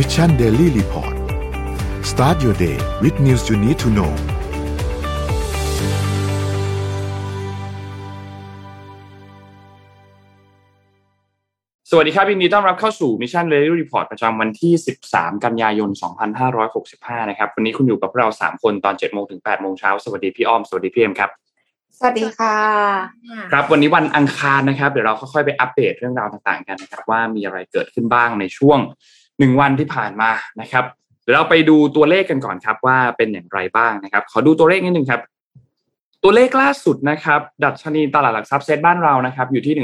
Mission Daily Report start your day with news you need to know สวัสดีครับยินดีต้อนรับเข้าสู่ Mission Daily Report ประจำวันที่ 13 กันยายน 2565 นะครับ วันนี้คุณอยู่กับเรา 3 คนตอน 7 โมงถึง 8 โมงเช้า สวัสดีพี่อ้อม สวัสดีพี่เอ็มครับสวัสดีค่ะ ครับวันนี้วันอังคารนะครับ เดี๋ยวเราค่อยๆไปอัปเดตเรื่องราวต่างๆกันนะครับ ว่ามีอะไรเกิดขึ้นบ้างในช่วง 1วันที่ผ่านมานะครับเดี๋ยวเราไปดูตัวเลขกันก่อนครับว่าเป็นอย่างไรบ้างนะครับ ขอดูตัวเลขนิดหนึ่งครับ ตัวเลขล่าสุดนะครับ ดัชนีตลาดหลักทรัพย์เซ็ตบ้านเรานะครับ อยู่ที่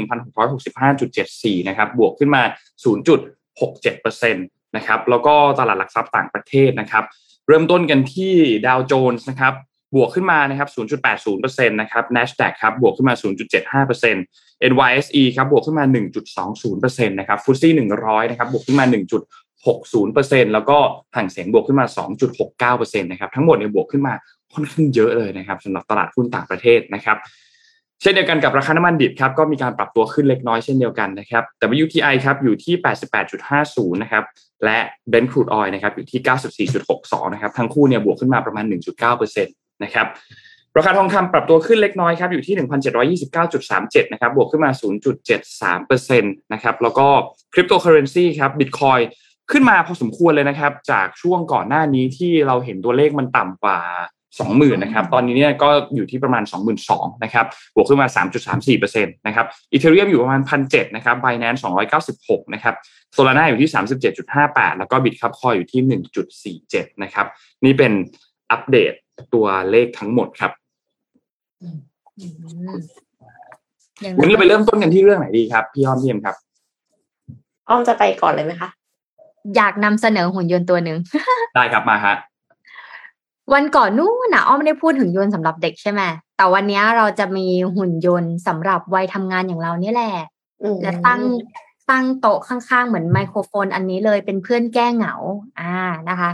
1,665.74นะครับ บวกขึ้นมา0.67%นะครับ แล้วก็ตลาดหลักทรัพย์ต่างประเทศนะครับ เริ่มต้นกันที่ดาวโจนส์นะครับบวกขึ้นมานะครับ 0.80%นะครับ NASDAQ ครับ บวกขึ้นมา 0.75% NYSE ครับ บวกขึ้นมา 1.20%นะครับฟุตซี่100 นะครับ บวกขึ้นมา 1.60%แล้วก็ห่างเสียงบวกขึ้นมา 2.69%นะครับทั้งหมดเนี่ยบวกขึ้นมาค่อนข้างเยอะเลยนะครับสำหรับตลาดหุ้นต่างประเทศนะครับเช่นเดียวกันกับราคาน้ำมันดิบครับก็มีการปรับตัวขึ้นเล็กน้อยเช่นเดียวกันนะครับ WTI ครับอยู่ที่ 88.50 นะครับและ Brent crude oil นะครับอยู่ที่ 94.62 นะครับทั้งคู่เนี่ยบวกขึ้นมาประมาณ 1.9%นะครับราคาทองคำปรับตัวขึ้นเล็กน้อยครับอยู่ที่ 1,729.37 นะครับบวกขึ้นมา 0.73%นะครับแล้วก็คริปโตเคอเรนซีครับบิตคอย ขึ้นมาพอสมควรเลยนะครับ จากช่วงก่อนหน้านี้ที่เราเห็นตัวเลขมันต่ำกว่า20,000นะครับตอนนี้เนี่ยก็อยู่ที่ประมาณ 22,000นะครับบวกขึ้นมา 3.34%นะครับ Ethereum อยู่ประมาณ 1,700นะครับ Binance 296นะครับ Solana อยู่ที่ 37.58 แล้วก็ Bitkub Coin อยู่ที่ 1.47 นะครับนี่เป็นอัปเดตตัวเลขทั้งหมดครับวันนี้เราไปเริ่มต้นกันที่เรื่องไหนดีครับ พี่อ้อมพี่เอ็มครับ อ้อมจะไปก่อนเลยไหมคะ อยากนำเสนอหุ่นยนต์ตัวหนึ่งได้ครับมาฮะวันก่อนนู้นนะอ้อมไม่ได้พูดหุ่นยนต์สำหรับเด็กใช่ไหมแต่วันนี้เราจะมีหุ่นยนต์สำหรับวัยทำงานอย่างเราเนี่ยแหละอืมและตั้งตั้งโต๊ะข้างๆ เหมือนไมโครโฟนอันนี้เลยเป็นเพื่อนแก้เหงา อ่านะคะ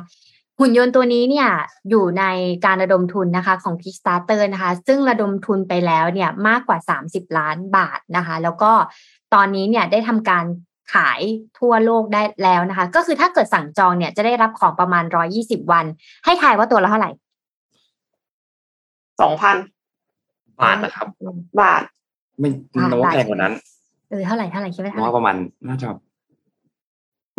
หุ่นยนต์ตัวนี้เนี่ยอยู่ในการระดมทุนนะคะของ Kickstarter นะคะ ซึ่งระดมทุนไปแล้วเนี่ยมากกว่า 30 ล้านบาทนะคะ แล้วก็ตอนนี้เนี่ยได้ทำการ ขายทั่วโลกได้แล้วนะคะ ก็คือถ้าเกิดสั่งจองเนี่ยจะได้รับของประมาณ120วัน ให้ทายว่าตัวละเท่าไหร่สองพันบาทนะครับ บาท ไม่บาทน้องว่าบาทแพงกว่านั้นเออเท่าไหร่เท่าไหร่คิดว่าน้เท่าองไหร่ว่าประมาณน่าจะ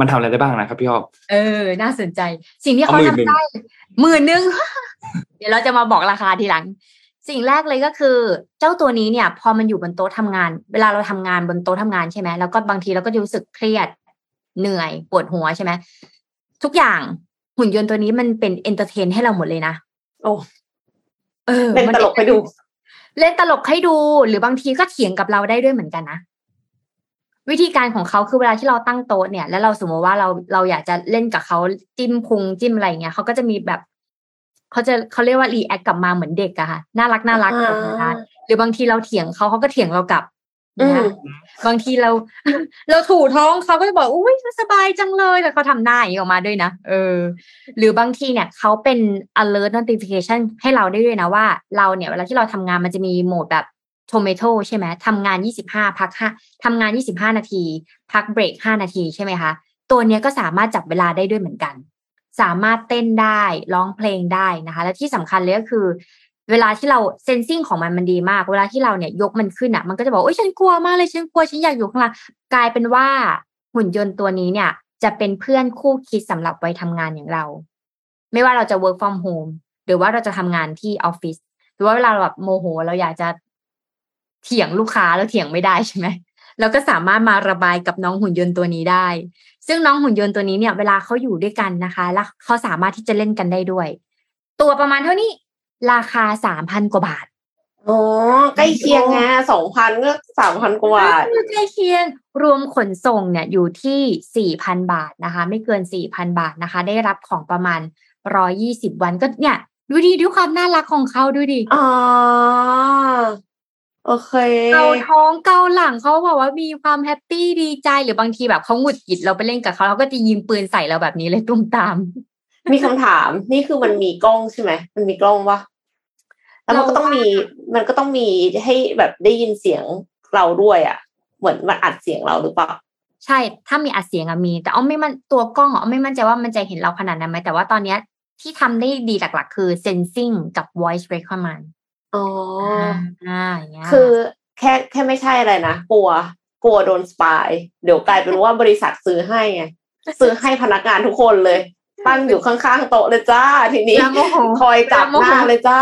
มันทำอะไรได้บ้างนะครับพี่อ้อมเออ น่าสนใจ สิ่งที่เอาเขาหมื่นหนึ่งทำได้หมื่นหนึ่งเดี๋ยวเราจะมาบอกราคาทีหลัง สิ่งแรกเลยก็คือ เจ้าตัวนี้เนี่ย พอมันอยู่บนโต๊ะทำงาน เวลาเราทำงานบนโต๊ะทำงานใช่ไหมแล้วก็บางทีเราก็จะรู้สึกเครียดเหนื่อยปวดหัวใช่ไหมทุกอย่างหุ่นยนต์ตัวนี้มันเป็น entertain ให้เราหมดเลยนะโอ้เออเล่นมัตลกให้ดู เล่นตลกให้ดู หรือบางทีก็เถียงกับเราได้ด้วยเหมือนกันนะวิธีการของเขาคือเวลาที่เราตั้งโต๊ะเนี่ย แล้วเราสมมติว่าเราเราอยากจะเล่นกับเขาจิ้มพุงจิ้มอะไรอย่างเงี้ยเขาก็จะมีแบบ เขาจะเขาเรียกว่ารีแอคกลับมาเหมือนเด็กอะค่ะน่ารักน่ารักอ่าแบบนั้นหรือบางทีเราเถียงเขาเขาก็เถียงเรากลับอืมนะบางทีเรา เราถูท้องเขาก็จะบอกอุ้ยสบายจังเลยแต่เขาทำหน้าอย่างนี้ออกมาด้วยนะเออ หรือบางทีเนี่ยเขาเป็น alert notification ให้เราได้ด้วยนะว่า เราเนี่ยเวลาที่เราทำงานมันจะมีโหมดแบบ tomato ใช่ไหมทำงาน 25 พักห้าทำงาน 25 นาที พักเบรก5นาทีใช่ไหมคะ ตัวเนี้ยก็สามารถจับเวลาได้ด้วยเหมือนกัน สามารถเต้นได้ร้องเพลงได้นะคะ และที่สำคัญเลยก็คือ เวลาที่เราเซนซิงของมันมันดีมาก เวลาที่เราเนี่ยยกมันขึ้นอะ มันก็จะบอกโอ้ยฉันกลัวมากเลยฉันกลัวฉันอยากอยู่ข้างล่างกลายเป็นว่าหุ่นยนต์ตัวนี้เนี่ย จะเป็นเพื่อนคู่คิดสำหรับวัยทำงานอย่างเรา ไม่ว่าเราจะ work from home หรือว่าเราจะทำงานที่ออฟฟิศหรือว่าเวลาเราแบบโมโห เราอยากจะเถียงลูกค้าแล้วเถียงไม่ได้ใช่ไหมเราก็สามารถมาระบายกับน้องหุ่นยนต์ตัวนี้ได้ ซึ่งน้องหุ่นยนต์ตัวนี้เนี่ยเวลาเขาอยู่ด้วยกันนะคะ แล้วเขาสามารถที่จะเล่นกันได้ด้วย ตัวประมาณเท่านี้ ราคาสามพันกว่าบาทอ๋อใกล้เคียงไงสองพันก็สามพันกว่าบาทใกล้เคียงรวมขนส่งเนี่ยอยู่ที่สี่พันบาทนะคะ ไม่เกินสี่พันบาทนะคะ ได้รับของประมาณร้อยี่สิบวันก็เนี่ย ดูดีดูความน่ารักของเขาดูดิอ๋อ โอเคเกาท้องเกาหลังเขาบอกว่ามีความแฮปปี้ดีใจหรือบางทีแบบเขาหงุดหงิดเราไปเล่นกับเขาเราก็จะยิงปืนใส่เราแบบนี้เลยตุ้มตาม มีคำถาม นี่คือมันมีกล้องใช่ไหมมันมีกล้องวะแล้วมันก็ต้องมีมันก็ต้องมีให้แบบได้ยินเสียงเราด้วยอะ เหมือนมันอัดเสียงเราหรือเปล่าใช่ ถ้ามีอัดเสียงอะมี แต่อ้อมไม่มันตัวกล้องอะอ้อมไม่มั่นใจว่ามันจะเห็นเราขนาดนั้นไหมแต่ว่าตอนเนี้ยที่ทำได้ดีหลักๆ คือ sensing กับ voice recommend อ๋ออ่าอย่างเงี้ยคือแค่แค่ไม่ใช่อะไรนะกลัวกลัวโดนสปาย เดี๋ยวกลายเป็นว่าบริษัทซื้อให้ไงซื้อให้พนักงานทุกคนเลย ตั้งอยู่ข้างๆโต๊ะเลยจ้า ทีนี้แล้วโมโหคอยจับหน้าเลยจ้า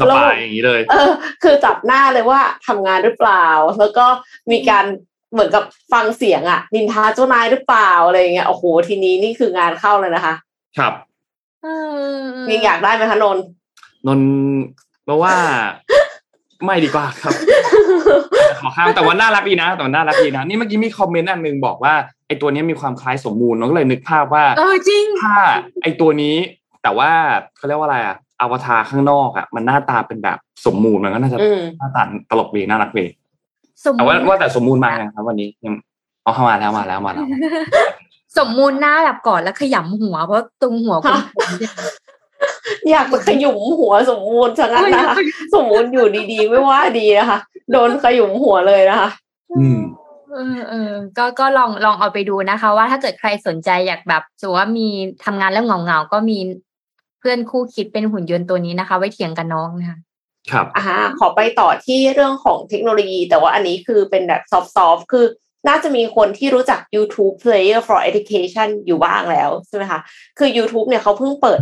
สบายอย่างนี้เลย เออ คือจับหน้าเลยว่าทำงานหรือเปล่า แล้วก็มีการเหมือนกับฟังเสียงอะนินทาเจ้านายหรือเปล่าอะไรอย่างเงี้ยโอ้โหทีนี้นี่คืองานเข้าเลยนะคะ ครับเออมีอยากได้ไหมคะนนท์นนท์ เพราะว่าไม่ดีกว่าครับ ขอข้ามแต่ว่าน่ารักดีนะแต่ว่าน่ารักดีนะ นี่เมื่อกี้มีคอมเมนต์อันหนึงบอกว่าไอตัวเนี้ยมีความคล้ายสมมูลน้องก็เลยนึกภาพว่าเออจริงถ้าไอตัวนี้แต่ว่าเขาเรียกว่าอะไรอะอวตารข้างนอกอะมันหน้าตาเป็นแบบสมมูลมันก็น่าจะอืมหน้าตาตลกดีน่ารักดีสมแต่มูว่าลว่าแต่สมมูลมาไงครับ วันนี้ยังเอาเข้ามาแล้วมาแล้วมาแล้วสมมูลหน้าแบบก่อนแล้วขยำหัวเพราะตรงหัวคุณ อยากจะขยุมหัวสมมูลซะงั้นนะคะสมมูลอยู่ดีๆ ไม่ว่าดีนะคะ โดนขยุมหัวเลยนะคะ อืมเออเออก็ก็ลองลองเอาไปดูนะคะ ว่าถ้าเกิดใครสนใจอยากแบบสมมติว่ามีทำงานแล้วเหงาเงาๆก็มีเพื่อนคู่คิดเป็นหุ่นยนต์ตัวนี้นะคะ ไว้เถียงกับน้องนะคะครับอ่าขอไปต่อที่เรื่องของเทคโนโลยี แต่ว่าอันนี้คือเป็นแบบซอฟต์ๆคือน่าจะมีคนที่รู้จัก YouTube Player for Education อยู่บ้างแล้วใช่ไหมคะ คือ YouTube เนี่ยเขาเพิ่งเปิด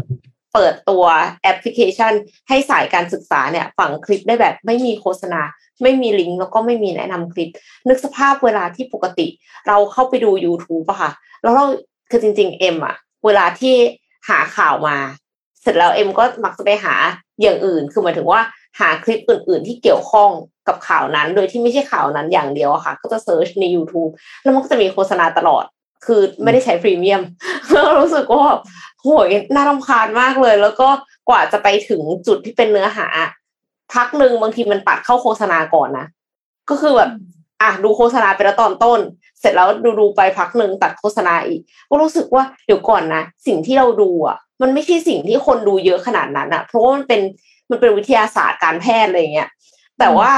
เปิดตัวแอปพลิเคชัน ให้สายการศึกษาเนี่ยฝังคลิปได้แบบไม่มีโฆษณา ไม่มีลิงก์แล้วก็ไม่มีแนะนำคลิป นึกสภาพเวลาที่ปกติ เราเข้าไปดู YouTube อะค่ะ แล้วเราคือจริง ๆ เอ็มอะเวลาที่หาข่าวมา เสร็จแล้วเอ็มก็มักจะไปหาอย่างอื่น คือหมายถึงว่าหาคลิปอื่น ๆ ที่เกี่ยวข้องกับข่าวนั้น โดยที่ไม่ใช่ข่าวนั้นอย่างเดียวอะค่ะ ก็จะ search ใน YouTube แล้วมันก็จะมีโฆษณาตลอด คือไม่ได้ใช้พรีเมียมรู้สึกว่า โหยน่ารำคาญมากเลย แล้วก็กว่าจะไปถึงจุดที่เป็นเนื้อหา พักหนึ่งบางทีมันตัดเข้าโฆษณาก่อนนะ ก็คือแบบอะดูโฆษณาไปแล้วตอนต้น เสร็จแล้วดูดูไปพักหนึ่งตัดโฆษณาอีก ก็รู้สึกว่าเดี๋ยวก่อนนะสิ่งที่เราดูอะ มันไม่ใช่สิ่งที่คนดูเยอะขนาดนั้นอะ เพราะว่ามันเป็นมันเป็นวิทยาศาสตร์การแพทย์อะไรเงี้ยแต่ว่า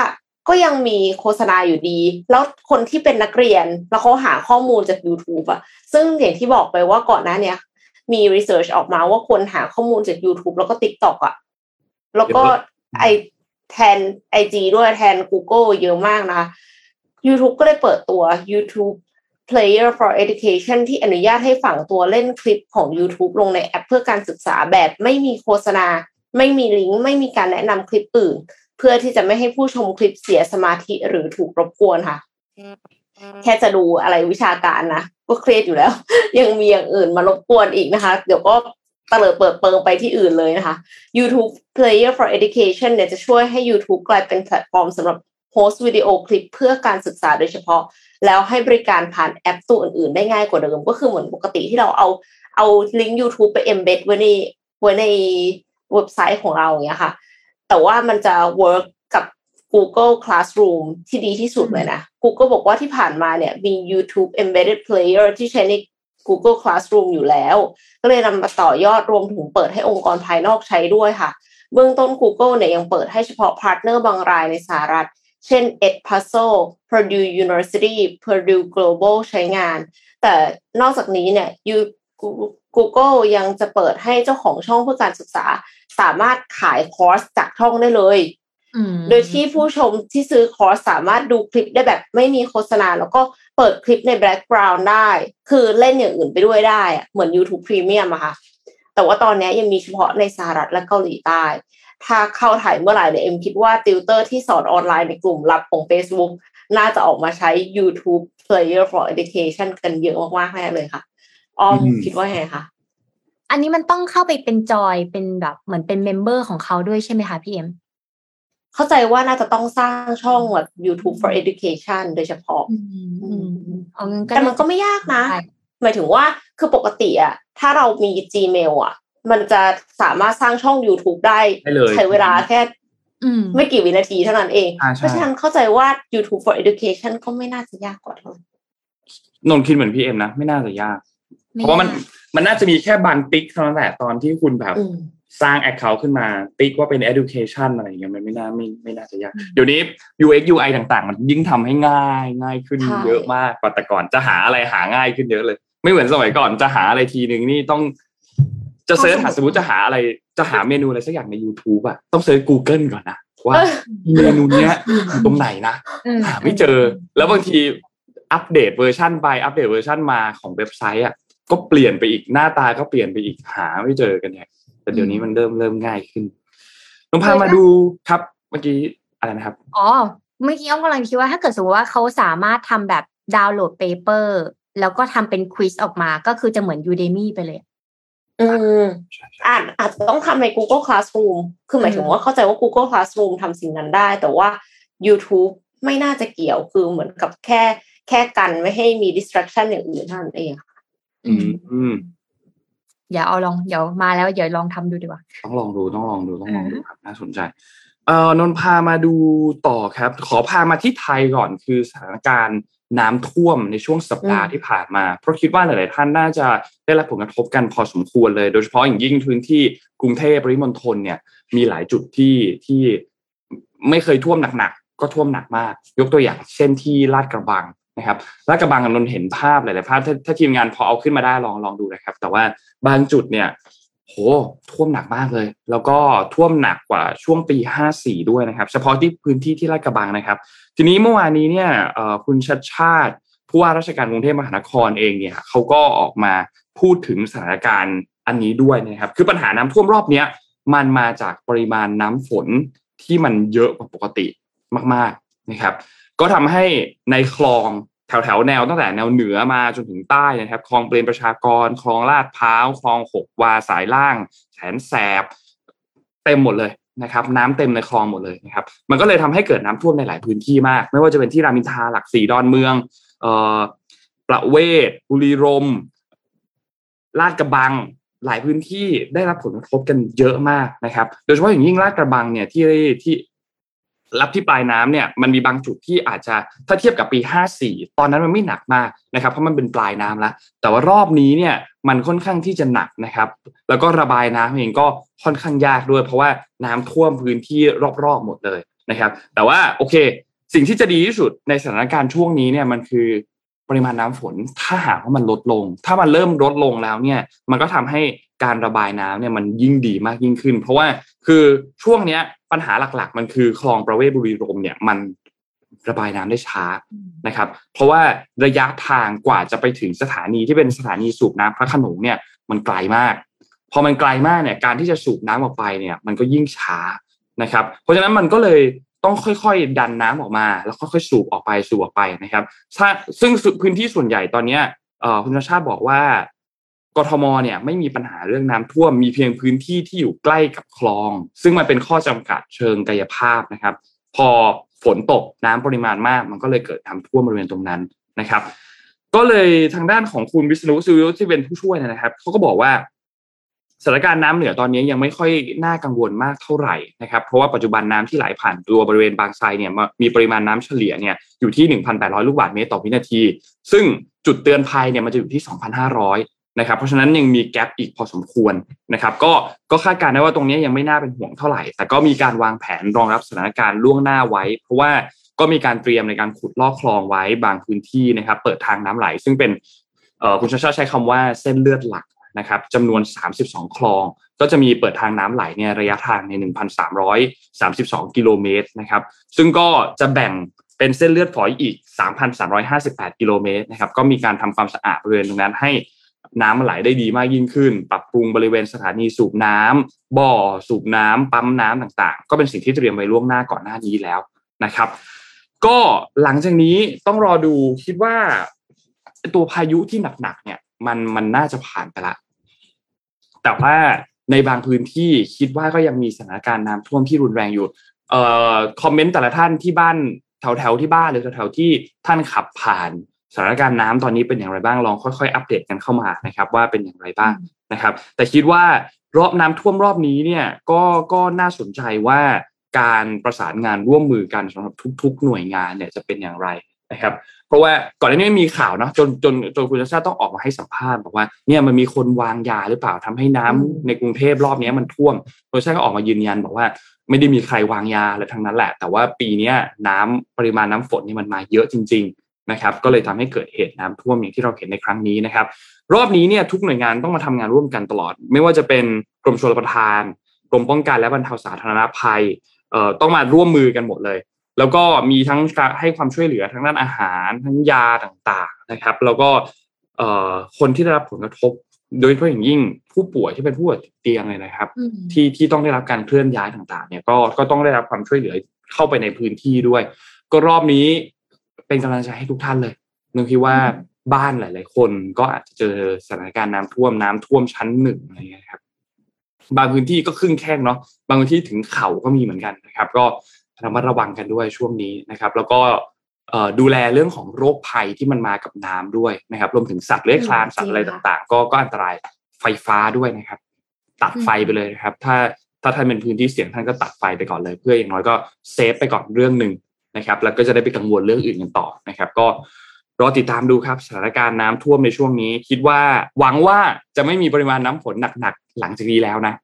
ก็ยังมีโฆษณาอยู่ดี แล้วคนที่เป็นนักเรียนแล้วเขาหาข้อมูลจาก YouTube อะซึ่งอย่างที่บอกไปว่าก่อนหน้าเนี้ย มี research ออกมาว่าคนหาข้อมูลจาก YouTube แล้วก็ TikTok อะ แล้วก็ไอแทน IG ด้วยแทน Google เยอะมากนะคะ YouTube ก็เลยเปิดตัว YouTube Player for Education ที่อนุญาตให้ฝังตัวเล่นคลิปของ YouTube ลงในแอปเพื่อการศึกษาแบบไม่มีโฆษณา ไม่มีลิงก์ ไม่มีการแนะนำคลิปอื่น เพื่อที่จะไม่ให้ผู้ชมคลิปเสียสมาธิหรือถูกรบกวนค่ะ แค่จะดูอะไรวิชาการนะก็เครียดอยู่แล้ว ยังมีอย่างอื่นมารบกวนอีกนะคะ เดี๋ยวก็เตลิดเปิดเปิงไปที่อื่นเลยนะคะ YouTube Player for Education เนี่ยจะช่วยให้ YouTube กลายเป็นแพลตฟอร์มสำหรับโพสต์วิดีโอคลิปเพื่อการศึกษาโดยเฉพาะ แล้วให้บริการผ่านแอปตัวอื่นๆ ได้ง่ายกว่าเดิม ก็คือเหมือนปกติที่เราเอาเอาลิงก์ YouTube ไป embed ไว้ในไว้ในเว็บไซต์ของเราอย่างเงี้ยค่ะ แต่ว่ามันจะ work Google Classroom ที่ดีที่สุดเลยนะ Google บอกว่าที่ผ่านมาเนี่ยมี YouTube Embedded Player ที่ใช้ใน Google Classroom อยู่แล้ว ก็เลยนำมาต่อยอดรวมถึงเปิดให้องค์กรภายนอกใช้ด้วยค่ะ เบื้องต้น Google เนี่ยยังเปิดให้เฉพาะพาร์ทเนอร์บางรายในสหรัฐ เช่น Edpuzzle Purdue University Purdue Global ใช้งาน แต่นอกจากนี้เนี่ย Google ยังจะเปิดให้เจ้าของช่องเพื่อการศึกษา สามารถขายคอร์สจากช่องได้เลยอืม โดยที่ผู้ชมที่ซื้อคอร์สสามารถดูคลิปได้แบบไม่มีโฆษณา แล้วก็เปิดคลิปใน background ได้ คือเล่นอย่างอื่นไปด้วยได้อะเหมือน YouTube Premium อะค่ะ แต่ว่าตอนนี้ยังมีเฉพาะในสหรัฐและเกาหลีใต้ ถ้าเข้าไทยเมื่อไหร่เนี่ยเอ็มคิดว่าติวเตอร์ที่สอนออนไลน์ในกลุ่มลับของ Facebook น่าจะออกมาใช้ YouTube Player for Education กันเยอะมากๆแน่เลยค่ะอ้อมอืมคิดว่าไงคะอันนี้มันต้องเข้าไปเป็นจอยเป็นแบบเหมือนเป็น member ของเขาด้วยใช่ไหมคะพี่เอ็ม เข้าใจว่าน่าจะต้องสร้างช่องแบบ YouTube for Education โดยเฉพาะอืมอืมอืมเอางั้นก็แต่มันก็ไม่ยากนะใช่หมายถึงว่าคือปกติอะถ้าเรามี Gmail อะมันจะสามารถสร้างช่อง YouTube ได้ได้เลยใช้เวลาแค่อืมไม่กี่วินาทีเท่านั้นเองใช่ใช่เพราะฉะนั้นเข้าใจว่า YouTube for Education ก็ไม่น่าจะยากกว่าเท่าไหร่นนท์คิดเหมือนพี่เอ็มนะ ไม่น่าจะยาก เพราะว่ามันมันน่าจะมีแค่บางติ๊กเท่านั้นแหละตอนที่คุณแบบอืม สร้าง Account ขึ้นมา ติ๊กว่าเป็น education อะไรอย่างเงี้ยมันไม่น่าไม่ไม่น่าจะยาก เดี๋ยวนี้ UX UI ต่างๆ มันยิ่งทำให้ง่ายง่ายขึ้นใช่เยอะมากกว่าแต่ก่อนจะหาอะไรหาง่ายขึ้นเยอะเลย ไม่เหมือนสมัยก่อนจะหาอะไรทีหนึ่งนี่ต้องจะ search หาสมมติจะหาอะไรจะหาเมนูอะไรสักอย่างใน YouTube อะต้องเซิร์ช Google ก่อนนะว่าเมนูเนี้ยอยู่ตรงไหนนะหาไม่เจอ แล้วบางที update version ไป update version มาของเว็บไซต์อะก็เปลี่ยนไปอีกหน้าตาก็เปลี่ยนไปอีกหาไม่เจอกันเนี่ย แต่เดี๋ยวนี้มันเริ่มเริ่มง่ายขึ้นลองพามาดูครับเมื่อกี้อะไรนะครับอ๋อเมื่อกี้อ้อมกำลังคิดว่าถ้าเกิดสมมติว่าเขาสามารถทำแบบดาวน์โหลด paper แล้วก็ทำเป็นควิสออกมาก็คือจะเหมือน Udemy ไปเลยอืมอาจอาจจะต้องทำใน Google Classroom คือหมายถึงว่าเข้าใจว่า Google Classroom ทำสิ่งนั้นได้ แต่ว่า YouTube ไม่น่าจะเกี่ยวคือเหมือนกับแค่แค่กันไม่ให้มี distraction อย่างอื่นเท่านั้นเองค่ะอืม อืมอย่าเอาลองเดี๋ยวมาแล้วเดี๋ยวลองทำดูดีกว่า ต้องลองดูต้องลองดูต้องลองดูครับน่าสนใจ เอ่อนนท์พามาดูต่อครับ ขอพามาที่ไทยก่อนคือสถานการณ์น้ำท่วมในช่วงสัปดาห์อืมที่ผ่านมา เพราะคิดว่าหลาย ๆ ท่านน่าจะได้รับผลกระทบกันพอสมควรเลย โดยเฉพาะอย่างยิ่งพื้นที่กรุงเทพปริมณฑลเนี่ย มีหลายจุดที่ที่ไม่เคยท่วมหนัก ๆ ก็ท่วมหนักมาก ยกตัวอย่างเช่นที่ลาดกระบัง นะครับลาดกระบังนนเห็นภาพหลายๆภาพถ้าถ้าทีมงานพอเอาขึ้นมาได้ลองลองดูนะครับ แต่ว่าบางจุดเนี่ยโหท่วมหนักมากเลย แล้วก็ท่วมหนักกว่าช่วงปี 54 ด้วยนะครับ เฉพาะที่พื้นที่ที่ลาดกระบังนะครับ ทีนี้เมื่อวานนี้เนี่ยคุณชัดชาติผู้ว่าราชการกรุงเทพมหานครเองเนี่ยเขาก็ออกมาพูดถึงสถานการณ์อันนี้ด้วยนะครับ คือปัญหาน้ำท่วมรอบเนี้ยมันมาจากปริมาณน้ำฝนที่มันเยอะกว่าปกติมาก ๆนะครับ ก็ทำให้ในคลอง แถวแถวแนวตั้งแต่แนวเหนือมาจนถึงใต้นะครับคลองเปรมประชากรคลองลาดพร้าวคลองหกวาสายล่างแสนแสบ เต็มหมดเลยนะครับ น้ำเต็มในคลองหมดเลยนะครับ มันก็เลยทำให้เกิดน้ำท่วมในหลายพื้นที่มาก ไม่ว่าจะเป็นที่รามินทาหลักสี่ดอนเมือง เอ่อประเวศบุรีรมลาดกระบังหลายพื้นที่ได้รับผลกระทบกันเยอะมากนะครับ โดยเฉพาะอย่างยิ่งลาดกระบังเนี่ยที่ที่ รับที่ปลายน้ำเนี่ยมันมีบางจุดที่อาจจะถ้าเทียบกับปี 54 ตอนนั้นมันไม่หนักมากนะครับเพราะมันเป็นปลายน้ำแล้ว แต่ว่ารอบนี้เนี่ยมันค่อนข้างที่จะหนักนะครับ แล้วก็ระบายน้ำเองก็ค่อนข้างยากด้วย เพราะว่าน้ำท่วมพื้นที่รอบๆหมดเลยนะครับ แต่ว่าโอเค สิ่งที่จะดีที่สุดในสถานการณ์ช่วงนี้เนี่ยมันคือปริมาณน้ำฝนถ้าหากว่ามันลดลง ถ้ามันเริ่มลดลงแล้วเนี่ยมันก็ทำให้การระบายน้ำเนี่ยมันยิ่งดีมากยิ่งขึ้น เพราะว่าคือช่วงเนี้ย ปัญหาหลักๆ มันคือคลองประเวศบุรีรมย์เนี่ยมันระบายน้ำได้ช้านะครับ เพราะว่าระยะทางกว่าจะไปถึงสถานีที่เป็นสถานีสูบน้ำพระโขนงเนี่ยมันไกลมาก พอมันไกลมากเนี่ยการที่จะสูบน้ำออกไปเนี่ยมันก็ยิ่งช้านะครับ เพราะฉะนั้นมันก็เลยต้องค่อยๆ ดันน้ำออกมา แล้วค่อยๆสูบออกไปสูบออกไปนะครับถ้าซึ่งพื้นที่ส่วนใหญ่ตอนเนี้ยเอ่อคุณชาติชาติบอกว่า กทมเนี่ยไม่มีปัญหาเรื่องน้ำท่วมมีเพียงพื้นที่ที่อยู่ใกล้กับคลอง ซึ่งมันเป็นข้อจำกัดเชิงกายภาพนะครับ พอฝนตกน้ำปริมาณมาก มันก็เลยเกิดน้ำท่วมบริเวณตรงนั้นนะครับ ก็เลยทางด้านของคุณวิษณุซิวิที่เป็นผู้ช่วยนะครับเขาก็บอกว่าสถานการณ์น้ำเหนือตอนนี้ยังไม่ค่อยน่ากังวลมากเท่าไหร่นะครับ เพราะว่าปัจจุบันน้ำที่ไหลผ่านตัวบริเวณบางไทรเนี่ยมีปริมาณน้ำเฉลี่ยเนี่ยอยู่ที่ 1,800 ลูกบาศก์เมตรต่อวินาที ซึ่งจุดเตือนภัยเนี่ยมันจะอยู่ที่ 2,500 นะครับเพราะฉะนั้นยังมีแกลบอีกพอสมควรนะครับก็ก็คาดการณ์ได้ว่าตรงนี้ยังไม่น่าเป็นห่วงเท่าไหร่ แต่ก็มีการวางแผนรองรับสถานการณ์ล่วงหน้าไว้ เพราะว่าก็มีการเตรียมในการขุดลอกคลองไว้บางพื้นที่นะครับเปิดทางน้ำไหล ซึ่งเป็นคุณชาชาใช้คำว่าเส้นเลือดหลักนะครับจำนวน 32 คลอง ก็จะมีเปิดทางน้ำไหลเนี่ยระยะทางใน 1,332 กิโลเมตรนะครับซึ่งก็จะแบ่งเป็นเส้นเลือดฝอยอีก 3,358 กิโลเมตรนะครับก็มีการทำความสะอาดบริเวณตรงนั้นให้ น้ำมันไหลได้ดีมากยิ่งขึ้น ปรับปรุงบริเวณสถานีสูบน้ำบ่อสูบน้ำปั๊มน้ำต่างๆ ก็เป็นสิ่งที่เตรียมไว้ล่วงหน้าก่อนหน้านี้แล้วนะครับ ก็หลังจากนี้ต้องรอดูคิดว่าตัวพายุที่หนักๆเนี่ย มันมันน่าจะผ่านไปละ แต่ว่าในบางพื้นที่คิดว่าก็ยังมีสถานการณ์น้ำท่วมที่รุนแรงอยู่เอ่อคอมเมนต์แต่ละท่านที่บ้านแถวๆที่บ้านหรือแถวๆที่ท่านขับผ่าน สถานการณ์น้ำตอนนี้เป็นอย่างไรบ้างลองค่อยๆ อัปเดตกันเข้ามานะครับว่าเป็นอย่างไรบ้างนะครับ แต่คิดว่ารอบน้ำท่วมรอบนี้เนี่ยก็ก็น่าสนใจว่าการประสานงานร่วมมือกันสำหรับทุก ๆ หน่วยงานเนี่ยจะเป็นอย่างไรนะครับ เพราะว่าก่อนหน้านี้ไม่มีข่าวเนาะจนจนจนคุณชาชาติต้องออกมาให้สัมภาษณ์บอกว่าเนี่ยมันมีคนวางยาหรือเปล่าทำให้น้ำอืมในกรุงเทพรอบเนี้ยมันท่วมคุณชาชาติก็ออกมายืนยันบอกว่า ไม่ได้มีใครวางยาอะไรทั้งนั้นแหละ แต่ว่าปีเนี้ยน้ำปริมาณน้ำฝนนี่มันมาเยอะจริง ๆ นะครับก็เลยทำให้เกิดเหตุน้ำท่วมอย่างที่เราเห็นในครั้งนี้นะครับ รอบนี้เนี่ยทุกหน่วยงานต้องมาทำงานร่วมกันตลอด ไม่ว่าจะเป็นกรมชลประทาน กรมป้องกันและบรรเทาสาธารณภัยเอ่อต้องมาร่วมมือกันหมดเลย แล้วก็มีทั้งการให้ความช่วยเหลือทั้งด้านอาหาร ทั้งยาต่างๆนะครับ แล้วก็เอ่อคนที่ได้รับผลกระทบ โดยเฉพาะอย่างยิ่งผู้ป่วยที่เป็นผู้ป่วยติดเตียงเลยนะครับอืมที่ที่ต้องได้รับการเคลื่อนย้ายต่างๆ เนี่ยก็ก็ต้องได้รับความช่วยเหลือเข้าไปในพื้นที่ด้วย ก็รอบนี้ เป็นกำลังใจให้ทุกท่านเลยนึกคิดว่าบ้านหลาย ๆ คนก็อาจจะเจอสถานการณ์น้ำท่วมน้ำท่วมชั้นหนึ่งอะไรเงี้ยครับ บางพื้นที่ก็ครึ่งแข้งเนาะบางพื้นที่ถึงเข่าก็มีเหมือนกันนะครับ ก็ระมัดระวังกันด้วยช่วงนี้นะครับ แล้วก็เอ่อดูแลเรื่องของโรคภัยที่มันมากับน้ำด้วยนะครับรวมถึงสัตว์เลื้อยคลานอืมสัตว์อะไรจริงค่ะต่าง ๆ ก็ก็อันตรายไฟฟ้าด้วยนะครับ ตัดไฟไปเลยนะครับ ถ้าถ้าท่านเป็นพื้นที่เสี่ยงท่านก็ตัดไฟไปก่อนเลย เพื่ออย่างน้อยก็เซฟไปก่อนเรื่องหนึ่ง นะครับ แล้วก็จะได้ไปกังวลเรื่องอื่นกันต่อนะครับ ก็รอติดตามดูครับสถานการณ์น้ำท่วมในช่วงนี้ คิดว่าหวังว่าจะไม่มีปริมาณน้ำฝนหนักๆหลังจากนี้แล้วนะ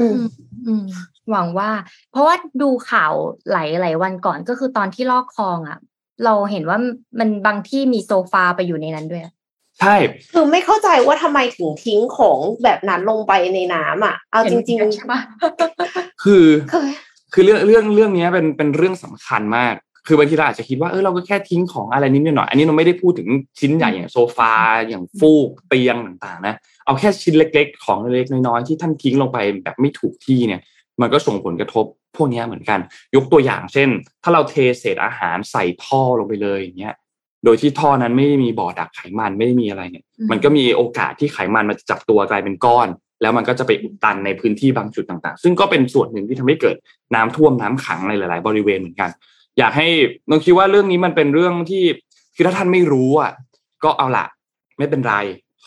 อืมอืมหวังว่า เพราะว่าดูข่าวหลายหลายวันก่อนก็คือตอนที่ลอกคลองอะ เราเห็นว่ามันบางที่มีโซฟาไปอยู่ในนั้นด้วยใช่คือไม่เข้าใจว่าทำไมถึงทิ้งของแบบนั้นลงไปในน้ำอะ เอาจริงใช่ปะคือๆเคยคือเรื่องเรื่องเรื่องเนี้ยเป็นเป็นเรื่องสำคัญมาก คือบางทีเราอาจจะคิดว่าเออเราก็แค่ทิ้งของอะไรนิดหน่อย อันนี้เราไม่ได้พูดถึงชิ้นใหญ่อย่างโซฟาอย่างฟูกเตียงต่างๆ นะ เอาแค่ชิ้นเล็ก ๆ ของเล็กๆน้อยๆที่ท่านทิ้งลงไปแบบไม่ถูกที่เนี่ย มันก็ส่งผลกระทบพวกเนี้ยเหมือนกัน ยกตัวอย่างเช่น ถ้าเราเทเศษอาหารใส่ท่อลงไปเลยอย่างเงี้ยโดยที่ท่อนั้นไม่ได้มีบ่อดักไขมันไม่ได้มีอะไรเนี่ยอืมมันก็มีโอกาสที่ไขมันมันจะจับตัวกลายเป็นก้อน แล้วมันก็จะไปอุดตันในพื้นที่บางจุดต่างๆ ซึ่งก็เป็นส่วนหนึ่งที่ทำให้เกิดน้ำท่วมน้ำขังในหลาย ๆ บริเวณเหมือนกัน อยากให้น้องคิดว่าเรื่องนี้มันเป็นเรื่องที่คือถ้าท่านไม่รู้อะ ก็เอาละไม่เป็นไร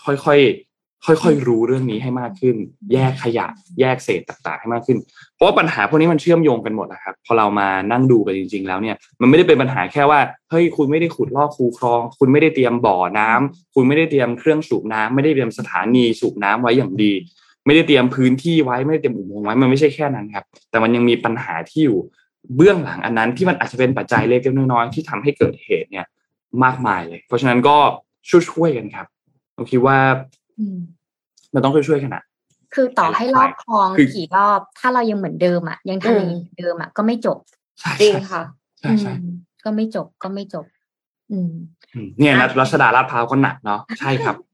ค่อยๆค่อยๆรู้เรื่องนี้ให้มากขึ้น แยกขยะ แยกเศษต่างๆ ให้มากขึ้น เพราะว่าปัญหาพวกนี้มันเชื่อมโยงกันหมดนะครับ พอเรามานั่งดูกันจริง ๆ แล้วเนี่ย มันไม่ได้เป็นปัญหาแค่ว่าเฮ้ยคุณไม่ได้ขุดลอกคูคลอง คุณไม่ได้เตรียมบ่อน้ำคุณไม่ได้เตรียมเครื่องสูบน้ำไม่ได้เตรียมสถานีสูบน้ำไว้อย่างดี ไม่ได้เตรียมพื้นที่ไว้ไม่ได้เตรียมอุโมงค์ไว้มันไม่ใช่แค่นั้นครับ แต่มันยังมีปัญหาที่อยู่เบื้องหลังอันนั้นที่มันอาจจะเป็นปัจจัยเล็กๆน้อยๆที่ทำให้เกิดเหตุเนี่ย มากมายเลย เพราะฉะนั้นก็ช่วยๆกันครับผมคิดว่าอืมมันต้องช่วยๆกันอะคือต่อให้รอบคลองคือกี่รอบ ถ้าเรายังเหมือนเดิมอะ ยังทำอย่างนี้เหมือนเดิมอะก็ไม่จบใช่จริงใช่ค่ะใช่ใช่อืมก็ไม่จบก็ไม่จบ อืมอืมเนี่ยนะรัชดาลาดพร้าวก็หนักเนาะใช่ครับอืม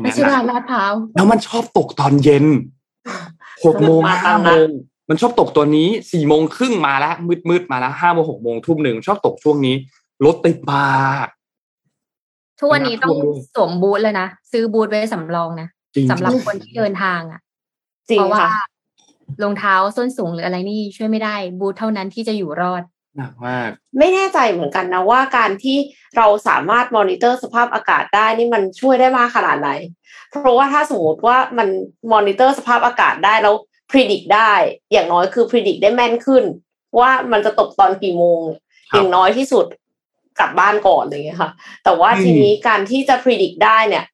ไม่ใช่หนัร้ากนลาดพร้าวแล้วมันชอบตกตอนเย็นหกโมงมาห้าตามโมนัดงมันชอบตกตัวนี้สี่โมงครึ่งมาแล้วมืดมืดๆมาแล้วห้าโมงหกโมงทุ่มหนึ่งชอบตกช่วงนี้รถติดมากทุกวันนี้ต้องน้ำท่วมด้วยสวมบูทเลยนะซื้อบูทไว้สำรองนะจริงสำหรับคนที่เดินทางอะจริงเพราะว่าค่ะรองเท้าส้นสูงหรืออะไรนี่ช่วยไม่ได้ บูทเท่านั้นที่จะอยู่รอด หนักมาก ไม่แน่ใจเหมือนกันนะว่าการที่เราสามารถมอนิเตอร์สภาพอากาศได้นี่มันช่วยได้มากขนาดไหน เพราะว่าถ้าสมมติว่ามันมอนิเตอร์สภาพอากาศได้แล้วพิจิตรได้ อย่างน้อยคือพิจิตรได้แม่นขึ้น ว่ามันจะตกตอนกี่โมงครับอย่างน้อยที่สุดกลับบ้านก่อนอะไรอย่างเงี้ยค่ะ แต่ว่าอืมทีนี้การที่จะพิจิตรได้เนี่ย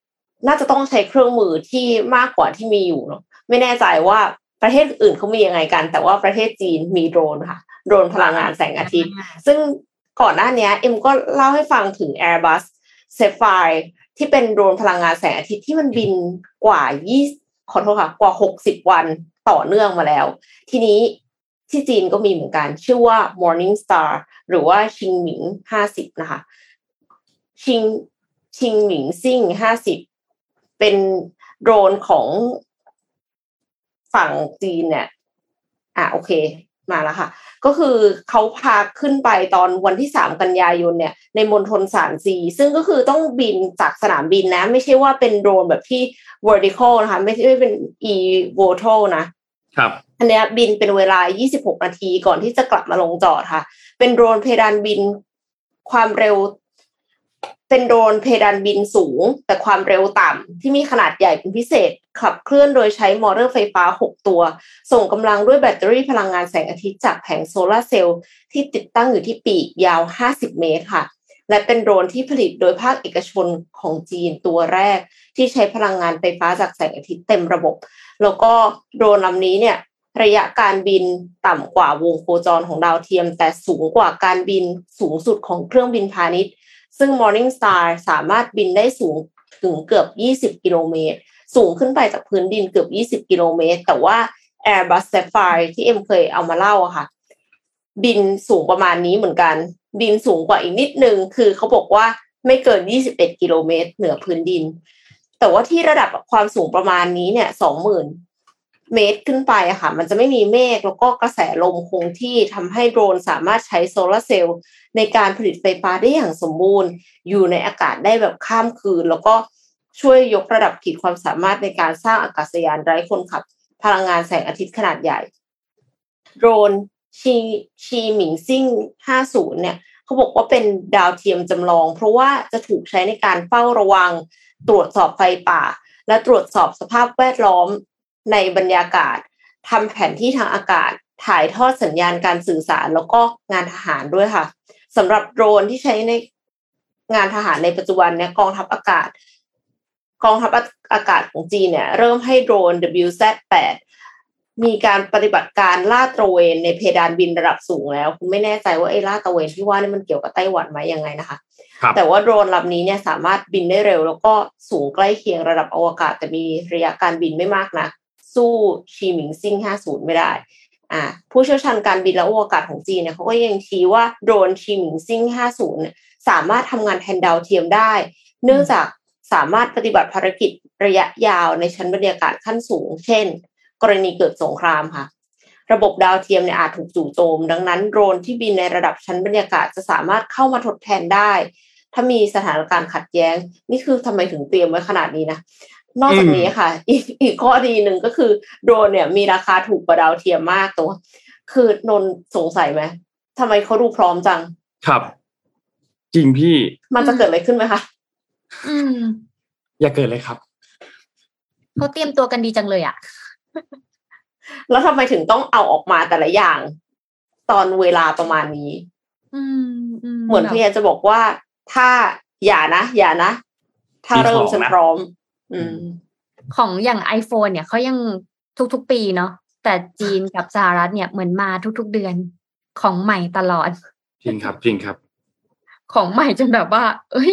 น่าจะต้องใช้เครื่องมือที่มากกว่าที่มีอยู่เนาะไม่แน่ใจว่าประเทศอื่นเขามียังไงกัน แต่ว่าประเทศจีนมีโดรนค่ะ โดรนพลังงานแสงอาทิตย์ ซึ่งก่อนหน้าเนี้ยเอ็มก็เล่าให้ฟังถึง Airbus s a p p h i r e ที่เป็นโดรนพลังงานแสงอาทิตย์ที่มันบินกว่ายี่ขอโทษค่ะกว่าหกสิบวันต่อเนื่องมาแล้ว ทีนี้ที่จีนก็มีเหมือนกัน ชื่อว่า Morning Star หรือว่าชิงหมิงห้าสิบนะคะ ชิงชิงหมิงซิ่งห้าสิบเป็นโดรนของฝั่งจีนเนี่ย อะโอเค มาแล้วค่ะ ก็คือเขาพาขึ้นไปตอนวันที่สามกันยายนเนี่ย ในมณฑลสารซีซึ่งก็คือต้องบินจากสนามบินนะ ไม่ใช่ว่าเป็นโดรนแบบที่ vertical นะคะ ไม่ใช่เป็น e v o t o นะครับอันเนี้ยบินเป็นเวลา 26 นาทีก่อนที่จะกลับมาลงจอดค่ะ เป็นโดรนเพดานบินความเร็ว เป็นโดรนเพดานบินสูง แต่ความเร็วต่ำที่มีขนาดใหญ่เป็นพิเศษ ขับเคลื่อนโดยใช้มอเตอร์ไฟฟ้า 6 ตัว ส่งกำลังด้วยแบตเตอรี่พลังงานแสงอาทิตย์จากแผงโซลาร์เซลล์ที่ติดตั้งอยู่ที่ปีกยาว 50 เมตรค่ะ และเป็นโดรนที่ผลิตโดยภาคเอกชนของจีนตัวแรก ที่ใช้พลังงานไฟฟ้าจากแสงอาทิตย์เต็มระบบ แล้วก็โดรนลำนี้เนี่ยระยะการบินต่ำกว่าวงโคจรของดาวเทียม แต่สูงกว่าการบินสูงสุดของเครื่องบินพาณิชย์ ซึ่ง Morning Star สามารถบินได้สูงถึงเกือบ 20 กิโลเมตร สูงขึ้นไปจากพื้นดินเกือบ 20 กิโลเมตร แต่ว่า Airbus Sapphire ที่เอ็มเคยเอามาเล่าอะค่ะ บินสูงประมาณนี้เหมือนกัน บินสูงกว่าอีกนิดนึง คือเขาบอกว่าไม่เกิน 21 กิโลเมตร เหนือพื้นดิน แต่ว่าที่ระดับความสูงประมาณนี้เนี่ย20,000 เมตรขึ้นไปอะค่ะ มันจะไม่มีเมฆแล้วก็กระแสลมคงที่ทำให้โดรนสามารถใช้โซลาร์เซลล์ในการผลิตไฟฟ้าได้อย่างสมบูรณ์ อยู่ในอากาศได้แบบข้ามคืน แล้วก็ช่วยยกระดับขีดความสามารถในการสร้างอากาศยานไร้คนขับ พลังงานแสงอาทิตย์ขนาดใหญ่ โดรนชีชีหมิงซิ่ง 50 เนี่ยเขาบอกว่าเป็นดาวเทียมจำลอง เพราะว่าจะถูกใช้ในการเฝ้าระวัง ตรวจสอบไฟป่า และตรวจสอบสภาพแวดล้อม ในบรรยากาศทำแผนที่ทางอากาศ ถ่ายทอดสัญญาณการสื่อสาร แล้วก็งานทหารด้วยค่ะสำหรับโดรนที่ใช้ในงานทหารในปัจจุบันเนี่ยกองทัพอากาศ กองทัพอากาศของจีนเนี่ย เริ่มให้โดรน WZ8 มีการปฏิบัติการลาดตระเวนในเพดานบินระดับสูงแล้วคุณไม่แน่ใจว่าไอ้ลาดตระเวนที่ว่านี่มันเกี่ยวกับไต้หวันไหมยังไงนะคะครับแต่ว่าโดรนลำนี้เนี่ยสามารถบินได้เร็ว แล้วก็สูงใกล้เคียงระดับอวกาศ แต่มีระยะการบินไม่มากนะ สู้ชีหมิงซิ่ง 50 ไม่ได้อ่าผู้เชี่ยวชาญการบินและอวกาศของจีนเนี่ยเขาก็ยังชี้ว่าโดรนชีหมิงซิ่ง 50เนี่ยสามารถทำงานแทนดาวเทียมได้ เนื่องจากสามารถปฏิบัติภารกิจระยะยาวในชั้นบรรยากาศขั้นสูง เช่น กรณีเกิดสงครามค่ะ ระบบดาวเทียมเนี่ยอาจถูกจู่โจม ดังนั้นโดรนที่บินในระดับชั้นบรรยากาศจะสามารถเข้ามาทดแทนได้ ถ้ามีสถานการณ์ขัดแย้ง นี่คือทำไมถึงเตรียมไว้ขนาดนี้นะ นอกจากนี้ค่ะ อีกอีกข้อดีหนึ่งก็คือโดรนเนี่ยมีราคาถูกกว่าดาวเทียมมากตัว คือนนสงสัยไหมทำไมเขาดูพร้อมจัง ครับ จริงพี่ มันจะเกิดอะไรขึ้นไหมคะอืม อย่าเกิดเลยครับเขาเตรียมตัวกันดีจังเลยอะแล้วทำไมถึงต้องเอาออกมาแต่ละอย่าง ตอนเวลาประมาณนี้อืมอืมเหมือนพยายามจะบอกว่าถ้าอย่านะ อย่านะ ถ้าเริ่มมีของนะฉันพร้อม อืม ของอย่าง iPhone เนี่ยเขายังทุกๆปีเนาะแต่จีนกับสหรัฐเนี่ยเหมือนมาทุกๆเดือนของใหม่ตลอด จริงครับจริงครับ ของใหม่จนแบบว่า เอ้ย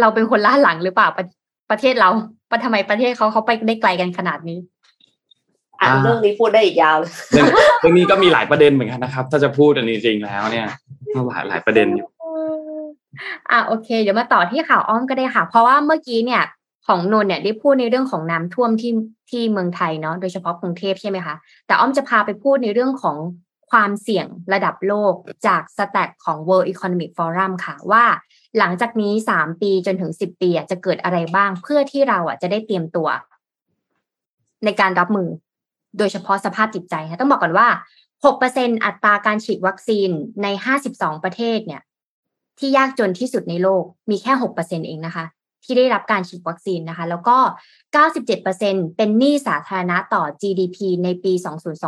เราเป็นคนล่าหลังหรือเปล่าประประเทศเราปะทำไมประเทศเขาเขาไปได้ไกลกันขนาดนี้อะอ่าเรื่องนี้พูดได้อีกยาวเลยเรื่องเรื่องนี้ก็มีหลายประเด็นเหมือนกันนะครับ ถ้าจะพูดอันนี้จริงแล้วเนี่ยหลายหลายประเด็นอยู่อะโอเค เดี๋ยวมาต่อที่ข่าวอ้อมก็ได้ค่ะ เพราะว่าเมื่อกี้เนี่ย ของนนท์เนี่ยได้พูดในเรื่องของน้ำท่วมที่ที่เมืองไทยเนาะโดยเฉพาะกรุงเทพใช่ไหมคะแต่อ้อมจะพาไปพูดในเรื่องของความเสี่ยงระดับโลกจากสแตทของ World Economic Forum ค่ะว่าหลังจากนี้สามปีจนถึงสิบปีจะเกิดอะไรบ้าง เพื่อที่เราอะจะได้เตรียมตัว ในการรับมือ โดยเฉพาะสภาพจิตใจค่ะต้องบอกก่อนว่า 6%อัตราการฉีดวัคซีนใน 52 ประเทศเนี่ย ที่ยากจนที่สุดในโลกมีแค่ 6%เองนะคะ ที่ได้รับการฉีดวัคซีนนะคะ แล้วก็ 97%เป็นหนี้สาธารณะต่อ GDP ในปี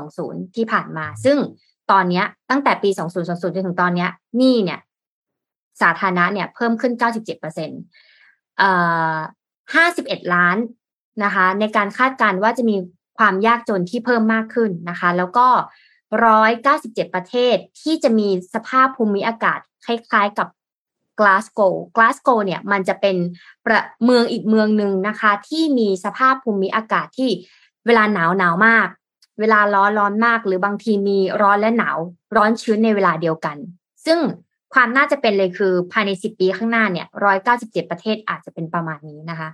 2020 ที่ผ่านมา ซึ่งตอนนี้ตั้งแต่ปี 2020จนถึงตอนนี้หนี้เนี่ย สาธารณะเนี่ยเพิ่มขึ้น 97%เอ่อ51 ล้านนะคะ ในการคาดการณ์ว่าจะมีความยากจนที่เพิ่มมากขึ้นนะคะ แล้วก็ 197 ประเทศที่จะมีสภาพภูมิอากาศคล้ายๆกับ กลาสโกกลาสโกเนี่ยมันจะเป็นประเมืองอีกเมืองหนึ่งนะคะ ที่มีสภาพภูมิอากาศที่เวลาหนาวหนาวมาก เวลาร้อนร้อนมาก หรือบางทีมีร้อนและหนาวร้อนชื้นในเวลาเดียวกัน ซึ่งความน่าจะเป็นเลยคือภายใน10ปีข้างหน้าเนี่ย197ประเทศอาจจะเป็นประมาณนี้นะคะ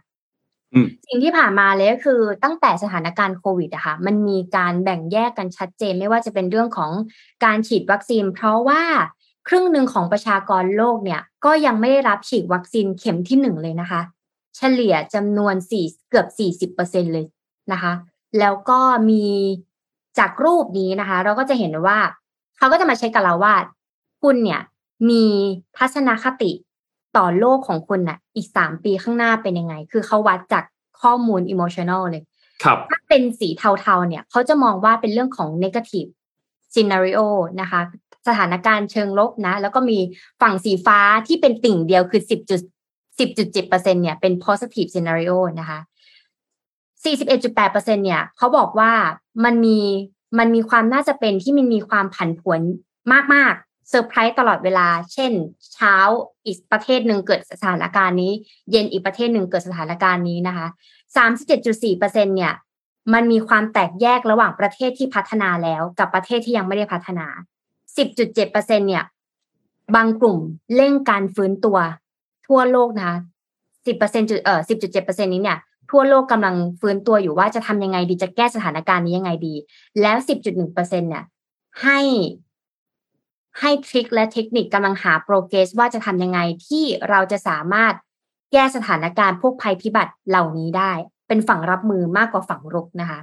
อืมสิ่งที่ผ่านมาเลยก็คือตั้งแต่สถานการณ์โควิดอะค่ะมันมีการแบ่งแยกกันชัดเจนไม่ว่าจะเป็นเรื่องของการฉีดวัคซีน เพราะว่า ครึ่งหนึ่งของประชากรโลกเนี่ยก็ยังไม่ได้รับฉีดวัคซีนเข็มที่หนึ่งเลยนะคะ เฉลี่ยจำนวนสี่เกือบสี่สิบเปอร์เซ็นเลยนะคะ แล้วก็มีจากรูปนี้นะคะ เราก็จะเห็นว่าเขาก็จะมาเช็คกับเราว่า คุณเนี่ยมีทัศนคติต่อโลกของคุณน่ะ อีกสามปีข้างหน้าเป็นยังไง คือเขาวัดจากข้อมูล emotional เลยครับถ้าเป็นสีเทาๆเนี่ยเขาจะมองว่าเป็นเรื่องของ negative scenario นะคะ สถานการณ์เชิงลบนะ แล้วก็มีฝั่งสีฟ้าที่เป็นติ่งเดียวคือสิบจุดสิบจุดเจ็ดเปอร์เซ็นเนี่ยเป็น positive scenario นะคะสี่สิบเอ็ดจุดแปดเปอร์เซ็นเนี่ยเขาบอกว่ามันมีมันมีความน่าจะเป็นที่มันมีความผันผวนมากๆเซอร์ไพรส์ตลอดเวลา เช่น เช้าอีกประเทศหนึ่งเกิดสถานการณ์นี้ เย็นอีกประเทศหนึ่งเกิดสถานการณ์นี้นะคะสามสิบเจ็ดจุดสี่เปอร์เซ็นเนี่ยมันมีความแตกแยกระหว่างประเทศที่พัฒนาแล้วกับประเทศที่ยังไม่ได้พัฒนา 10.7%เนี่ย บางกลุ่มเร่งการฟื้นตัว ทั่วโลกนะคะ10%จุดเอ่อ10.7%นี้เนี่ย ทั่วโลกกำลังฟื้นตัวอยู่ว่าจะทำยังไงดีจะแก้สถานการณ์นี้ยังไงดี แล้ว 10.1%เนี่ย ให้ให้ทริคและเทคนิคกำลังหาโปรเกรสว่าจะทำยังไงที่เราจะสามารถแก้สถานการณ์พวกภัยพิบัติเหล่านี้ได้ เป็นฝั่งรับมือมากกว่าฝั่งรุกนะคะ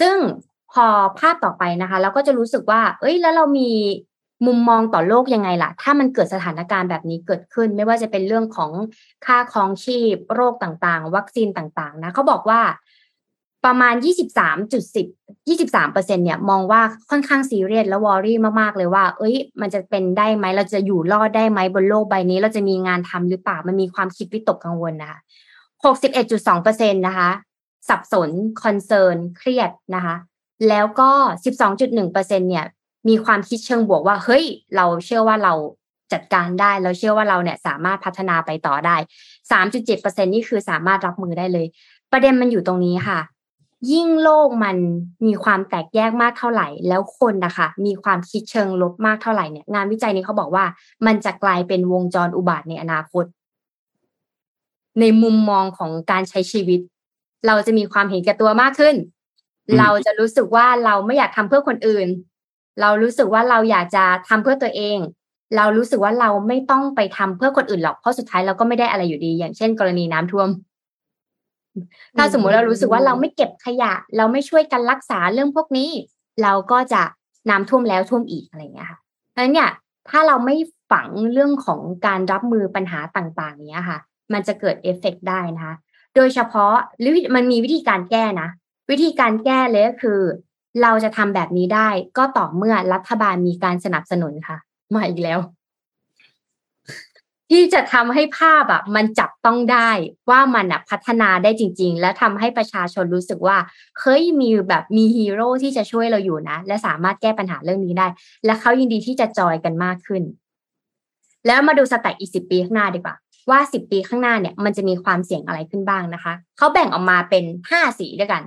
ซึ่ง พอภาพต่อไปนะคะ เราก็จะรู้สึกว่า เอ้ย แล้วเรามีมุมมองต่อโลกยังไงล่ะ ถ้ามันเกิดสถานการณ์แบบนี้เกิดขึ้น ไม่ว่าจะเป็นเรื่องของค่าครองชีพ โรคต่างๆ วัคซีนต่างๆ นะเขาบอกว่าประมาณ 23.10 23เปอร์เซ็นเนี่ยมองว่าค่อนข้างซีเรียสและวอรี่มากๆเลยว่า เอ้ย มันจะเป็นได้ไหมเราจะอยู่รอดได้ไหมบนโลกใบนี้ เราจะมีงานทำหรือเปล่า มันมีความคิดวิตกกังวลนะคะ 61.2%นะคะ สับสนคอนเซิร์นเครียดนะคะ แล้วก็ 12.1%เนี่ยมีความคิดเชิงบวกว่า เฮ้ย เราเชื่อว่าเราจัดการได้ เราเชื่อว่าเราเนี่ยสามารถพัฒนาไปต่อได้ 3.7%นี่คือสามารถรับมือได้เลย ประเด็นมันอยู่ตรงนี้ค่ะ ยิ่งโลกมันมีความแตกแยกมากเท่าไหร่ แล้วคนนะคะมีความคิดเชิงลบมากเท่าไหร่เนี่ยงานวิจัยนี้เขาบอกว่า มันจะกลายเป็นวงจรอุบาทในอนาคต ในมุมมองของการใช้ชีวิต เราจะมีความเห็นแก่ตัวมากขึ้น เราจะรู้สึกว่าเราไม่อยากทำเพื่อคนอื่น เรารู้สึกว่าเราอยากจะทำเพื่อตัวเอง เรารู้สึกว่าเราไม่ต้องไปทำเพื่อคนอื่นหรอกเพราะสุดท้ายเราก็ไม่ได้อะไรอยู่ดี อย่างเช่น กรณีน้ำท่วม ถ้าสมมุติเรารู้สึกว่าเราไม่เก็บขยะ เราไม่ช่วยกันรักษาเรื่องพวกนี้ เราก็จะน้ำท่วมแล้วท่วมอีกอะไรเงี้ยค่ะเพราะฉะนั้นเนี่ย ถ้าเราไม่ฝังเรื่องของการรับมือปัญหาต่างๆเนี้ยค่ะ มันจะเกิดเอฟเฟกได้นะคะ โดยเฉพาะหรือมันมีวิธีการแก้นะ วิธีการแก้เลยก็คือ เราจะทำแบบนี้ได้ก็ต่อเมื่อรัฐบาลมีการสนับสนุนค่ะ มาอีกแล้ว ที่จะทำให้ภาพอะมันจับต้องได้ว่ามันอะพัฒนาได้จริง ๆ และทำให้ประชาชนรู้สึกว่าเคยมีแบบมีฮีโร่ที่จะช่วยเราอยู่นะ และสามารถแก้ปัญหาเรื่องนี้ได้ และเขายินดีที่จะจอยกันมากขึ้น แล้วมาดูสแต็กอีกสิบปีข้างหน้าดีกว่าว่าสิบปีข้างหน้าเนี่ยมันจะมีความเสี่ยงอะไรขึ้นบ้างนะคะ เขาแบ่งออกมาเป็นห้าสีด้วยกัน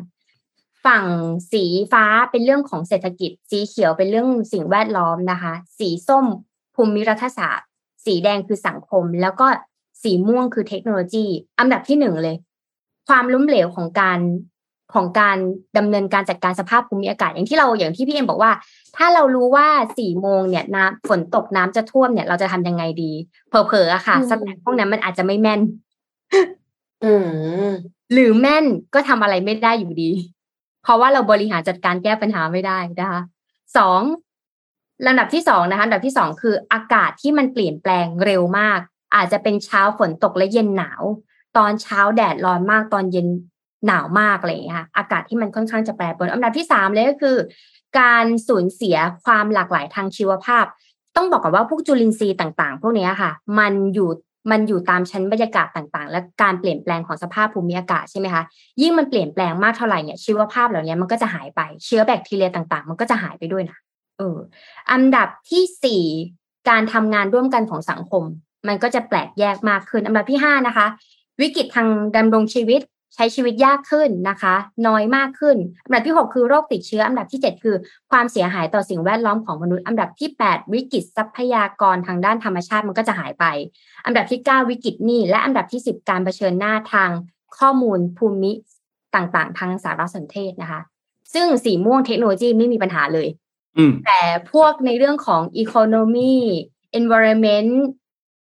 ฝั่งสีฟ้าเป็นเรื่องของเศรษฐกิจ สีเขียวเป็นเรื่องสิ่งแวดล้อมนะคะ สีส้มภูมิรัฐศาสตร์ สีแดงคือสังคม แล้วก็สีม่วงคือเทคโนโลยี อันดับที่หนึ่งเลย ความล้มเหลวของการของการดำเนินการจัดการสภาพภูมิอากาศอย่างที่เราอย่างที่พี่เอ็มบอกว่า ถ้าเรารู้ว่าสี่โมงเนี่ยน้ำฝนตกน้ำจะท่วมเนี่ย เราจะทำยังไงดี เผลอๆอะค่ะสแตทพวกนั้นมันอาจจะไม่แม่นอืมหรือแม่นก็ทำอะไรไม่ได้อยู่ดี เพราะว่าเราบริหารจัดการแก้ปัญหาไม่ได้นะคะสองลำดับที่สองนะคะลำดับที่สองคืออากาศที่มันเปลี่ยนแปลงเร็วมาก อาจจะเป็นเช้าฝนตกและเย็นหนาว ตอนเช้าแดดร้อนมากตอนเย็นหนาวมากอะไรอย่างเงี้ยค่ะอากาศที่มันค่อนข้างจะแปรปรวนอันดับที่สามเลยก็คือ การสูญเสียความหลากหลายทางชีวภาพ ต้องบอกก่อนว่าพวกจุลินทรีย์ต่าง ๆ พวกนี้ค่ะ มันอยู่ มันอยู่ตามชั้นบรรยากาศต่างๆ และการเปลี่ยนแปลงของสภาพภูมิอากาศใช่ไหมคะยิ่งมันเปลี่ยนแปลงมากเท่าไหร่เนี่ยชีวภาพเหล่านี้มันก็จะหายไปเชื้อแบคทีเรียต่างๆ มันก็จะหายไปด้วยนะเอออันดับที่สี่การทำงานร่วมกันของสังคม มันก็จะแปลกแยกมากขึ้นอันดับที่ห้านะคะ วิกฤตทางดำรงชีวิต ใช้ชีวิตยากขึ้นนะคะ น้อยมากขึ้น อันดับที่ 6 คือโรคติดเชื้อ อันดับที่ 7 คือความเสียหายต่อสิ่งแวดล้อมของมนุษย์ อันดับที่ 8 วิกฤตทรัพยากรทางด้านธรรมชาติมันก็จะหายไป อันดับที่ 9 วิกฤตหนี้ และอันดับที่ 10 การเผชิญหน้าทางข้อมูลภูมิต่างๆ ทางสารสนเทศนะคะ ซึ่งสีม่วงเทคโนโลยีไม่มีปัญหาเลยแต่พวกในเรื่องของ economy environment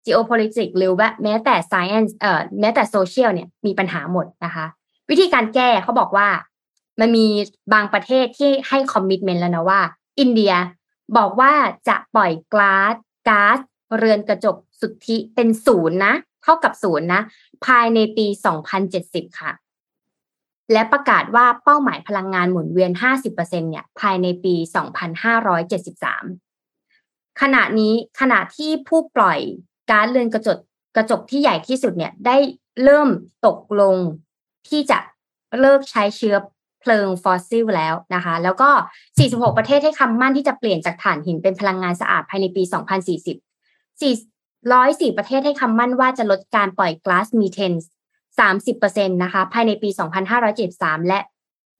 geopolitics หรือว่าแม้แต่ science เอ่อแม้แต่ social เนี่ยมีปัญหาหมดนะคะ วิธีการแก้เขาบอกว่า มันมีบางประเทศที่ให้ commitment แล้วนะว่า อินเดียบอกว่าจะปล่อยก๊าซก๊าซเรือนกระจกสุทธิเป็นศูนย์นะ เท่ากับศูนย์นะ ภายในปี 2070 ค่ะ และประกาศว่าเป้าหมายพลังงานหมุนเวียน 50%เนี่ยภายในปี 2573ขณะนี้ขณะที่ผู้ปล่อย ก๊าซเรือนกระจกกระจกที่ใหญ่ที่สุดเนี่ยได้เริ่มตกลงที่จะเลิกใช้เชื้อเพลิงฟอสซิลแล้วนะคะ แล้วก็ 46 ประเทศให้คำมั่นที่จะเปลี่ยนจากถ่านหินเป็นพลังงานสะอาดภายในปี 2040 404 ประเทศให้คำมั่นว่าจะลดการปล่อยก๊าซมีเทน30%นะคะ ภายในปี 2573 และ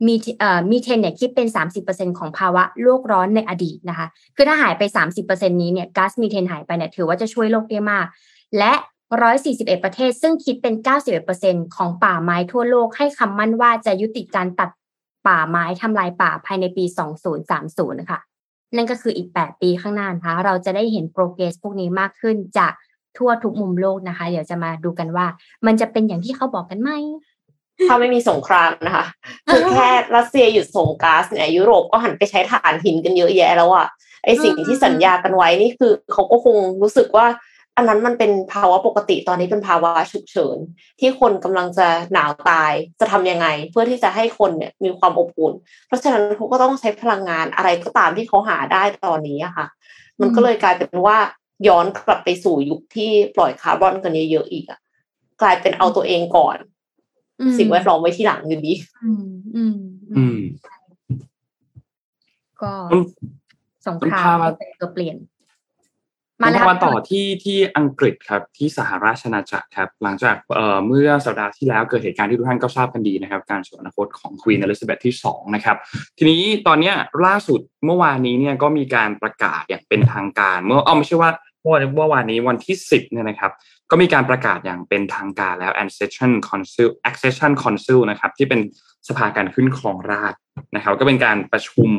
มีเอ่อมีเทนเนี่ยคิดเป็น 30%ของภาวะโลกร้อนในอดีตนะคะ คือถ้าหายไป 30%นี้เนี่ยก๊าซมีเทนหายไปเนี่ยถือว่าจะช่วยโลกได้มาก และ 141 ประเทศ ซึ่งคิดเป็น 91%ของป่าไม้ทั่วโลกให้คำมั่นว่าจะยุติการตัดป่าไม้ทำลายป่าภายในปี 2030นะคะนั่นก็คืออีก 8 ปีข้างหน้านะคะเราจะได้เห็นโปรเกรสพวกนี้มากขึ้นจากทั่วทุกมุมโลกนะคะ เดี๋ยวจะมาดูกันว่า มันจะเป็นอย่างที่เขาบอกกันไหม ถ้าไม่มีสงครามนะคะคือแค่รัสเซียหยุดส่งก๊าซเนี่ยยุโรปก็หันไปใช้ถ่านหินกันเยอะแยะแล้วอะไอสิ่งที่สัญญากันไว้นี่คือเขาก็คงรู้สึกว่า อันนั้นมันเป็นภาวะปกติตอนนี้เป็นภาวะฉุกเฉิน ที่คนกำลังจะหนาวตายจะทำยังไง เพื่อที่จะให้คนเนี่ยมีความอบอุ่น เพราะฉะนั้นเขาก็ต้องใช้พลังงานอะไรก็ตามที่เขาหาได้ตอนนี้อะค่ะ มันก็เลยกลายเป็นว่าย้อนกลับไปสู่ยุคที่ปล่อยคาร์บอนกันเยอะๆอีกอะกลายเป็นเอาตัวเองก่อน สิ่งแวดล้อมไว้ที่หลังอยู่ดีอืมอืมอืมก็ต้นสงครามต้นพามาเป็นตัวเปลี่ยน มาแล้วมาต่อที่ที่อังกฤษครับ ที่สหราชอาณาจักรครับ หลังจากเอ่อเมื่อสัปดาห์ที่แล้วเกิดเหตุการณ์ที่ทุกท่านก็ทราบกันดีนะครับ การสวรรคตของควีนอลิซาเบธที่สองนะครับ ทีนี้ตอนเนี้ยล่าสุดเมื่อวานนี้เนี่ยก็มีการประกาศอย่างเป็นทางการ เมื่ออ้อไม่ใช่ว่าเมื่อวานเมื่อวานนี้วันที่สิบเนี่ยนะครับ ก็มีการประกาศอย่างเป็นทางการแล้ว Accession Council Accession Council นะครับที่เป็นสภาการขึ้นครองราชนะครับก็เป็นการประชุม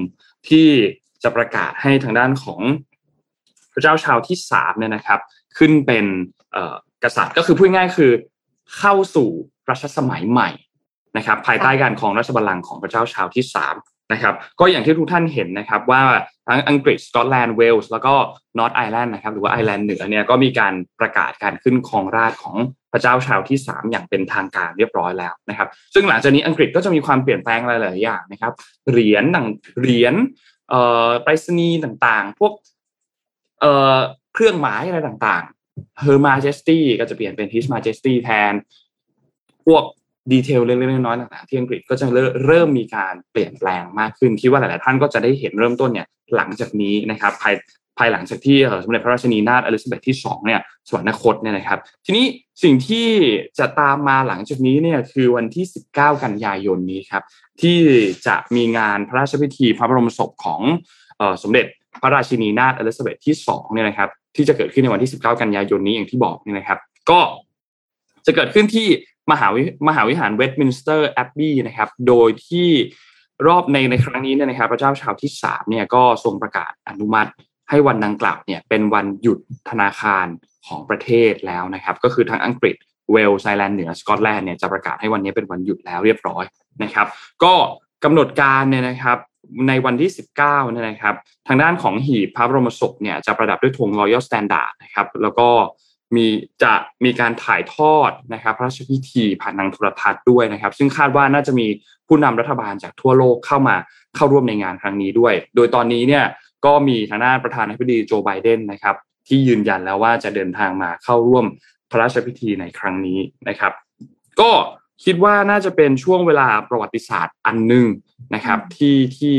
ที่จะประกาศให้ทางด้านของพระเจ้าชาวที่สามเนี่ยนะครับ ขึ้นเป็นกษัตริย์ก็คือพูดง่ายๆคือเข้าสู่รัชสมัยใหม่นะครับ ภายใต้การครองราชบัลลังก์ของพระเจ้าชาร์ลส์ที่สาม นะครับก็อย่างที่ทุกท่านเห็นนะครับว่าทั้งอังกฤษสกอตแลนด์เวลส์แล้วก็นอร์ทไอร์แลนด์นะครับหรือว่าไอร์แลนด์เหนือเนี่ยก็มีการประกาศการขึ้นครองราชย์ของพระเจ้าชาร์ลส์ที่สามอย่างเป็นทางการเรียบร้อยแล้วนะครับ ซึ่งหลังจากนี้อังกฤษก็จะมีความเปลี่ยนแปลงหลายๆอย่างนะครับเหรียญต่างเหรียญเอ่อไปรษณีย์ต่างๆ พวกเอ่อเครื่องหมายอะไรต่างๆ Her Majesty ก็จะเปลี่ยนเป็น His Majesty แทน พวก ดีเทลเล็กๆน้อยๆต่างๆที่อังกฤษก็จะเริ่มมีการเปลี่ยนแปลงมากขึ้นคิดว่าหลายๆท่านก็จะได้เห็นเริ่มต้นเนี่ยหลังจากนี้นะครับภายภายหลังจากที่สมเด็จพระราชนีนาถอลิซาเบธที่สองเนี่ยสวรรคตเนี่ยนะครับ ทีนี้สิ่งที่จะตามมาหลังจากนี้เนี่ยคือวันที่ 19 กันยายนนี้ครับที่จะมีงานพระราชพิธีพระบรมศพของสมเด็จพระราชินีนาถเอลิซาเบธที่สองเนี่ยนะครับที่จะเกิดขึ้นในวันที่ 19 กันยายนนี้อย่างที่บอกเนี่ยนะครับ ก็จะเกิดขึ้นที่ มหาวิมหาวิหารเวสต์มินสเตอร์แอบบี้นะครับ โดยที่รอบในในครั้งนี้เนี่ยนะครับ พระเจ้าชาร์ลส์ที่สามเนี่ยก็ทรงประกาศอนุมัติ ให้วันดังกล่าวเนี่ยเป็นวันหยุดธนาคารของประเทศแล้วนะครับ ก็คือทั้งอังกฤษเวลส์ไอร์แลนด์เหนือสกอตแลนด์เนี่ยจะประกาศให้วันนี้เป็นวันหยุดแล้วเรียบร้อยนะครับ ก็กำหนดการเนี่ยนะครับในวันที่ 19เนี่ยนะครับ ทางด้านของหีบพระบรมศพเนี่ยจะประดับด้วยธง Royal Standard นะครับ แล้วก็ มีจะมีการถ่ายทอดนะครับพระราชพิธีผ่านทางโทรทัศน์ด้วยนะครับ ซึ่งคาดว่าน่าจะมีผู้นำรัฐบาลจากทั่วโลกเข้ามาเข้าร่วมในงานครั้งนี้ด้วย โดยตอนนี้เนี่ยก็มีทางด้านประธานาธิบดีโจไบเดนนะครับที่ยืนยันแล้วว่าจะเดินทางมาเข้าร่วมพระราชพิธีในครั้งนี้นะครับ ก็คิดว่าน่าจะเป็นช่วงเวลาประวัติศาสตร์อันหนึ่งนะครับที่ที่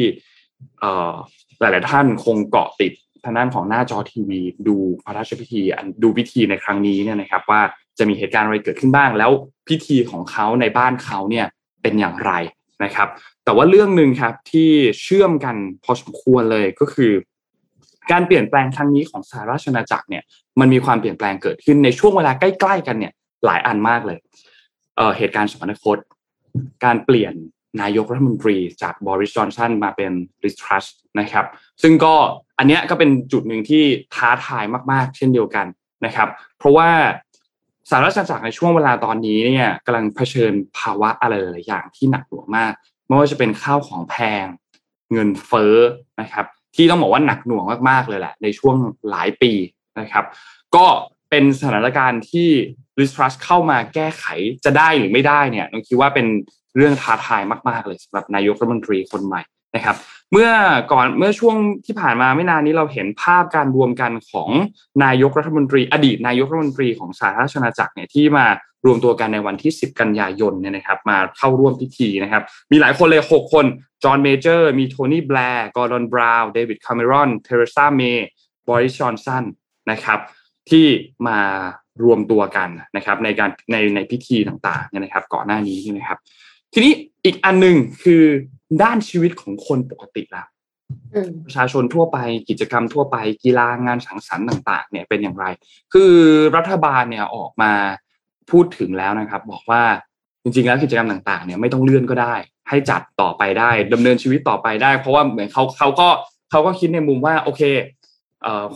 หลาย ๆ ท่านคงเกาะติด ทางด้านของหน้าจอทีวี ดูพระราชพิธีดูพิธีในครั้งนี้เนี่ยนะครับ ว่าจะมีเหตุการณ์อะไรเกิดขึ้นบ้าง แล้วพิธีของเขาในบ้านเขาเนี่ยเป็นอย่างไรนะครับ แต่ว่าเรื่องหนึ่งครับที่เชื่อมกันพอสมควรเลยก็คือ การเปลี่ยนแปลงครั้งนี้ของสหราชอาณาจักรเนี่ยมันมีความเปลี่ยนแปลงเกิดขึ้นในช่วงเวลาใกล้ ๆ กันเนี่ยหลายอันมากเลยเเหตุการณ์สมรรคตการเปลี่ยน นายกรัฐมนตรีจากบริสจอนสันมาเป็นริสทรัสนะครับ ซึ่งก็อันนี้ก็เป็นจุดหนึ่งที่ท้าทายมาก ๆ เช่นเดียวกันนะครับ เพราะว่าสหรัฐอเมริกาในช่วงเวลาตอนนี้เนี่ยกำลังเผชิญภาวะอะไรหลายอย่างที่หนักหน่วงมาก ไม่ว่าจะเป็นข้าวของแพง เงินเฟ้อนะครับ ที่ต้องบอกว่าหนักหน่วงมากๆเลยแหละในช่วงหลายปีนะครับ ก็ เป็นสถานการณ์ที่ริสทรัสเข้ามาแก้ไขจะได้หรือไม่ได้เนี่ยต้องคิดว่าเป็นเรื่องท้าทายมาก ๆ เลยสำหรับนายกรัฐมนตรีคนใหม่นะครับ เมื่อก่อนเมื่อช่วงที่ผ่านมาไม่นานนี้เราเห็นภาพการรวมกันของนายกรัฐมนตรี อดีตนายกรัฐมนตรีของสหราชอาณาจักรเนี่ยที่มารวมตัวกันในวันที่ 10 กันยายนเนี่ยนะครับ มาเข้าร่วมพิธีนะครับ มีหลายคนเลย 6 คน จอห์นเมเจอร์ มีโทนี่แบลร์กอร์ดอนบราวน์เดวิดคาเมรอนเทเรซาเมย์บอริสจอห์นสันนะครับ ที่มารวมตัวกันนะครับในการในในพิธีต่างๆเนี่ยนะครับ ก่อนหน้านี้นะครับ ทีนี้อีกอันหนึ่งคือด้านชีวิตของคนปกติละอืมประชาชนทั่วไปกิจกรรมทั่วไปกีฬางานสังสรรค์ต่าง ๆ เนี่ยเป็นอย่างไร คือรัฐบาลเนี่ยออกมาพูดถึงแล้วนะครับ บอกว่าจริงๆแล้วกิจกรรมต่างๆเนี่ยไม่ต้องเลื่อนก็ได้ ให้จัดต่อไปได้ดำเนินชีวิตต่อไปได้ เพราะว่าเหมือนเขาเขาก็เขาก็คิดในมุมว่าโอเคเอ่อ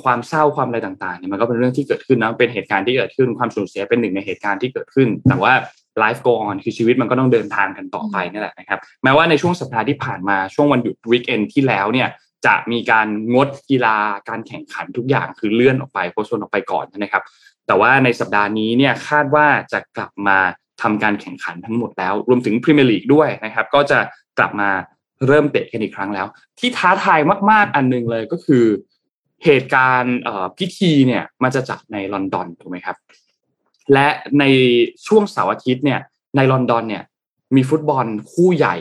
ความเศร้าความอะไรต่างๆเนี่ยมันก็เป็นเรื่องที่เกิดขึ้นนะเป็นเหตุการณ์ที่เกิดขึ้นความสูญเสียเป็นหนึ่งในเหตุการณ์ที่เกิดขึ้น แต่ว่า life go on คือชีวิตมันก็ต้องเดินทางกันต่อไปนี่แหละนะครับแม้ว่าในช่วงสัปดาห์ที่ผ่านมาช่วงวันหยุดวีคเอนที่แล้วเนี่ยจะมีการงดกีฬาการแข่งขันทุกอย่างคือเลื่อนออกไปโพสต์ออกไปก่อนนะครับ แต่ว่าในสัปดาห์นี้เนี่ยคาดว่าจะกลับมาทำการแข่งขันทั้งหมดแล้ว รวมถึงพรีเมียร์ลีกด้วยนะครับ ก็จะกลับมาเริ่มเตะกันอีกครั้งแล้ว ที่ท้าทายมาก ๆ อันนึงเลยก็คือ เหตุการณ์เอ่อพิธีเนี่ยมันจะจัดในลอนดอนถูกไหมครับ และในช่วงเสาร์อาทิตย์เนี่ยในลอนดอนเนี่ยมีฟุตบอลคู่ใหญ่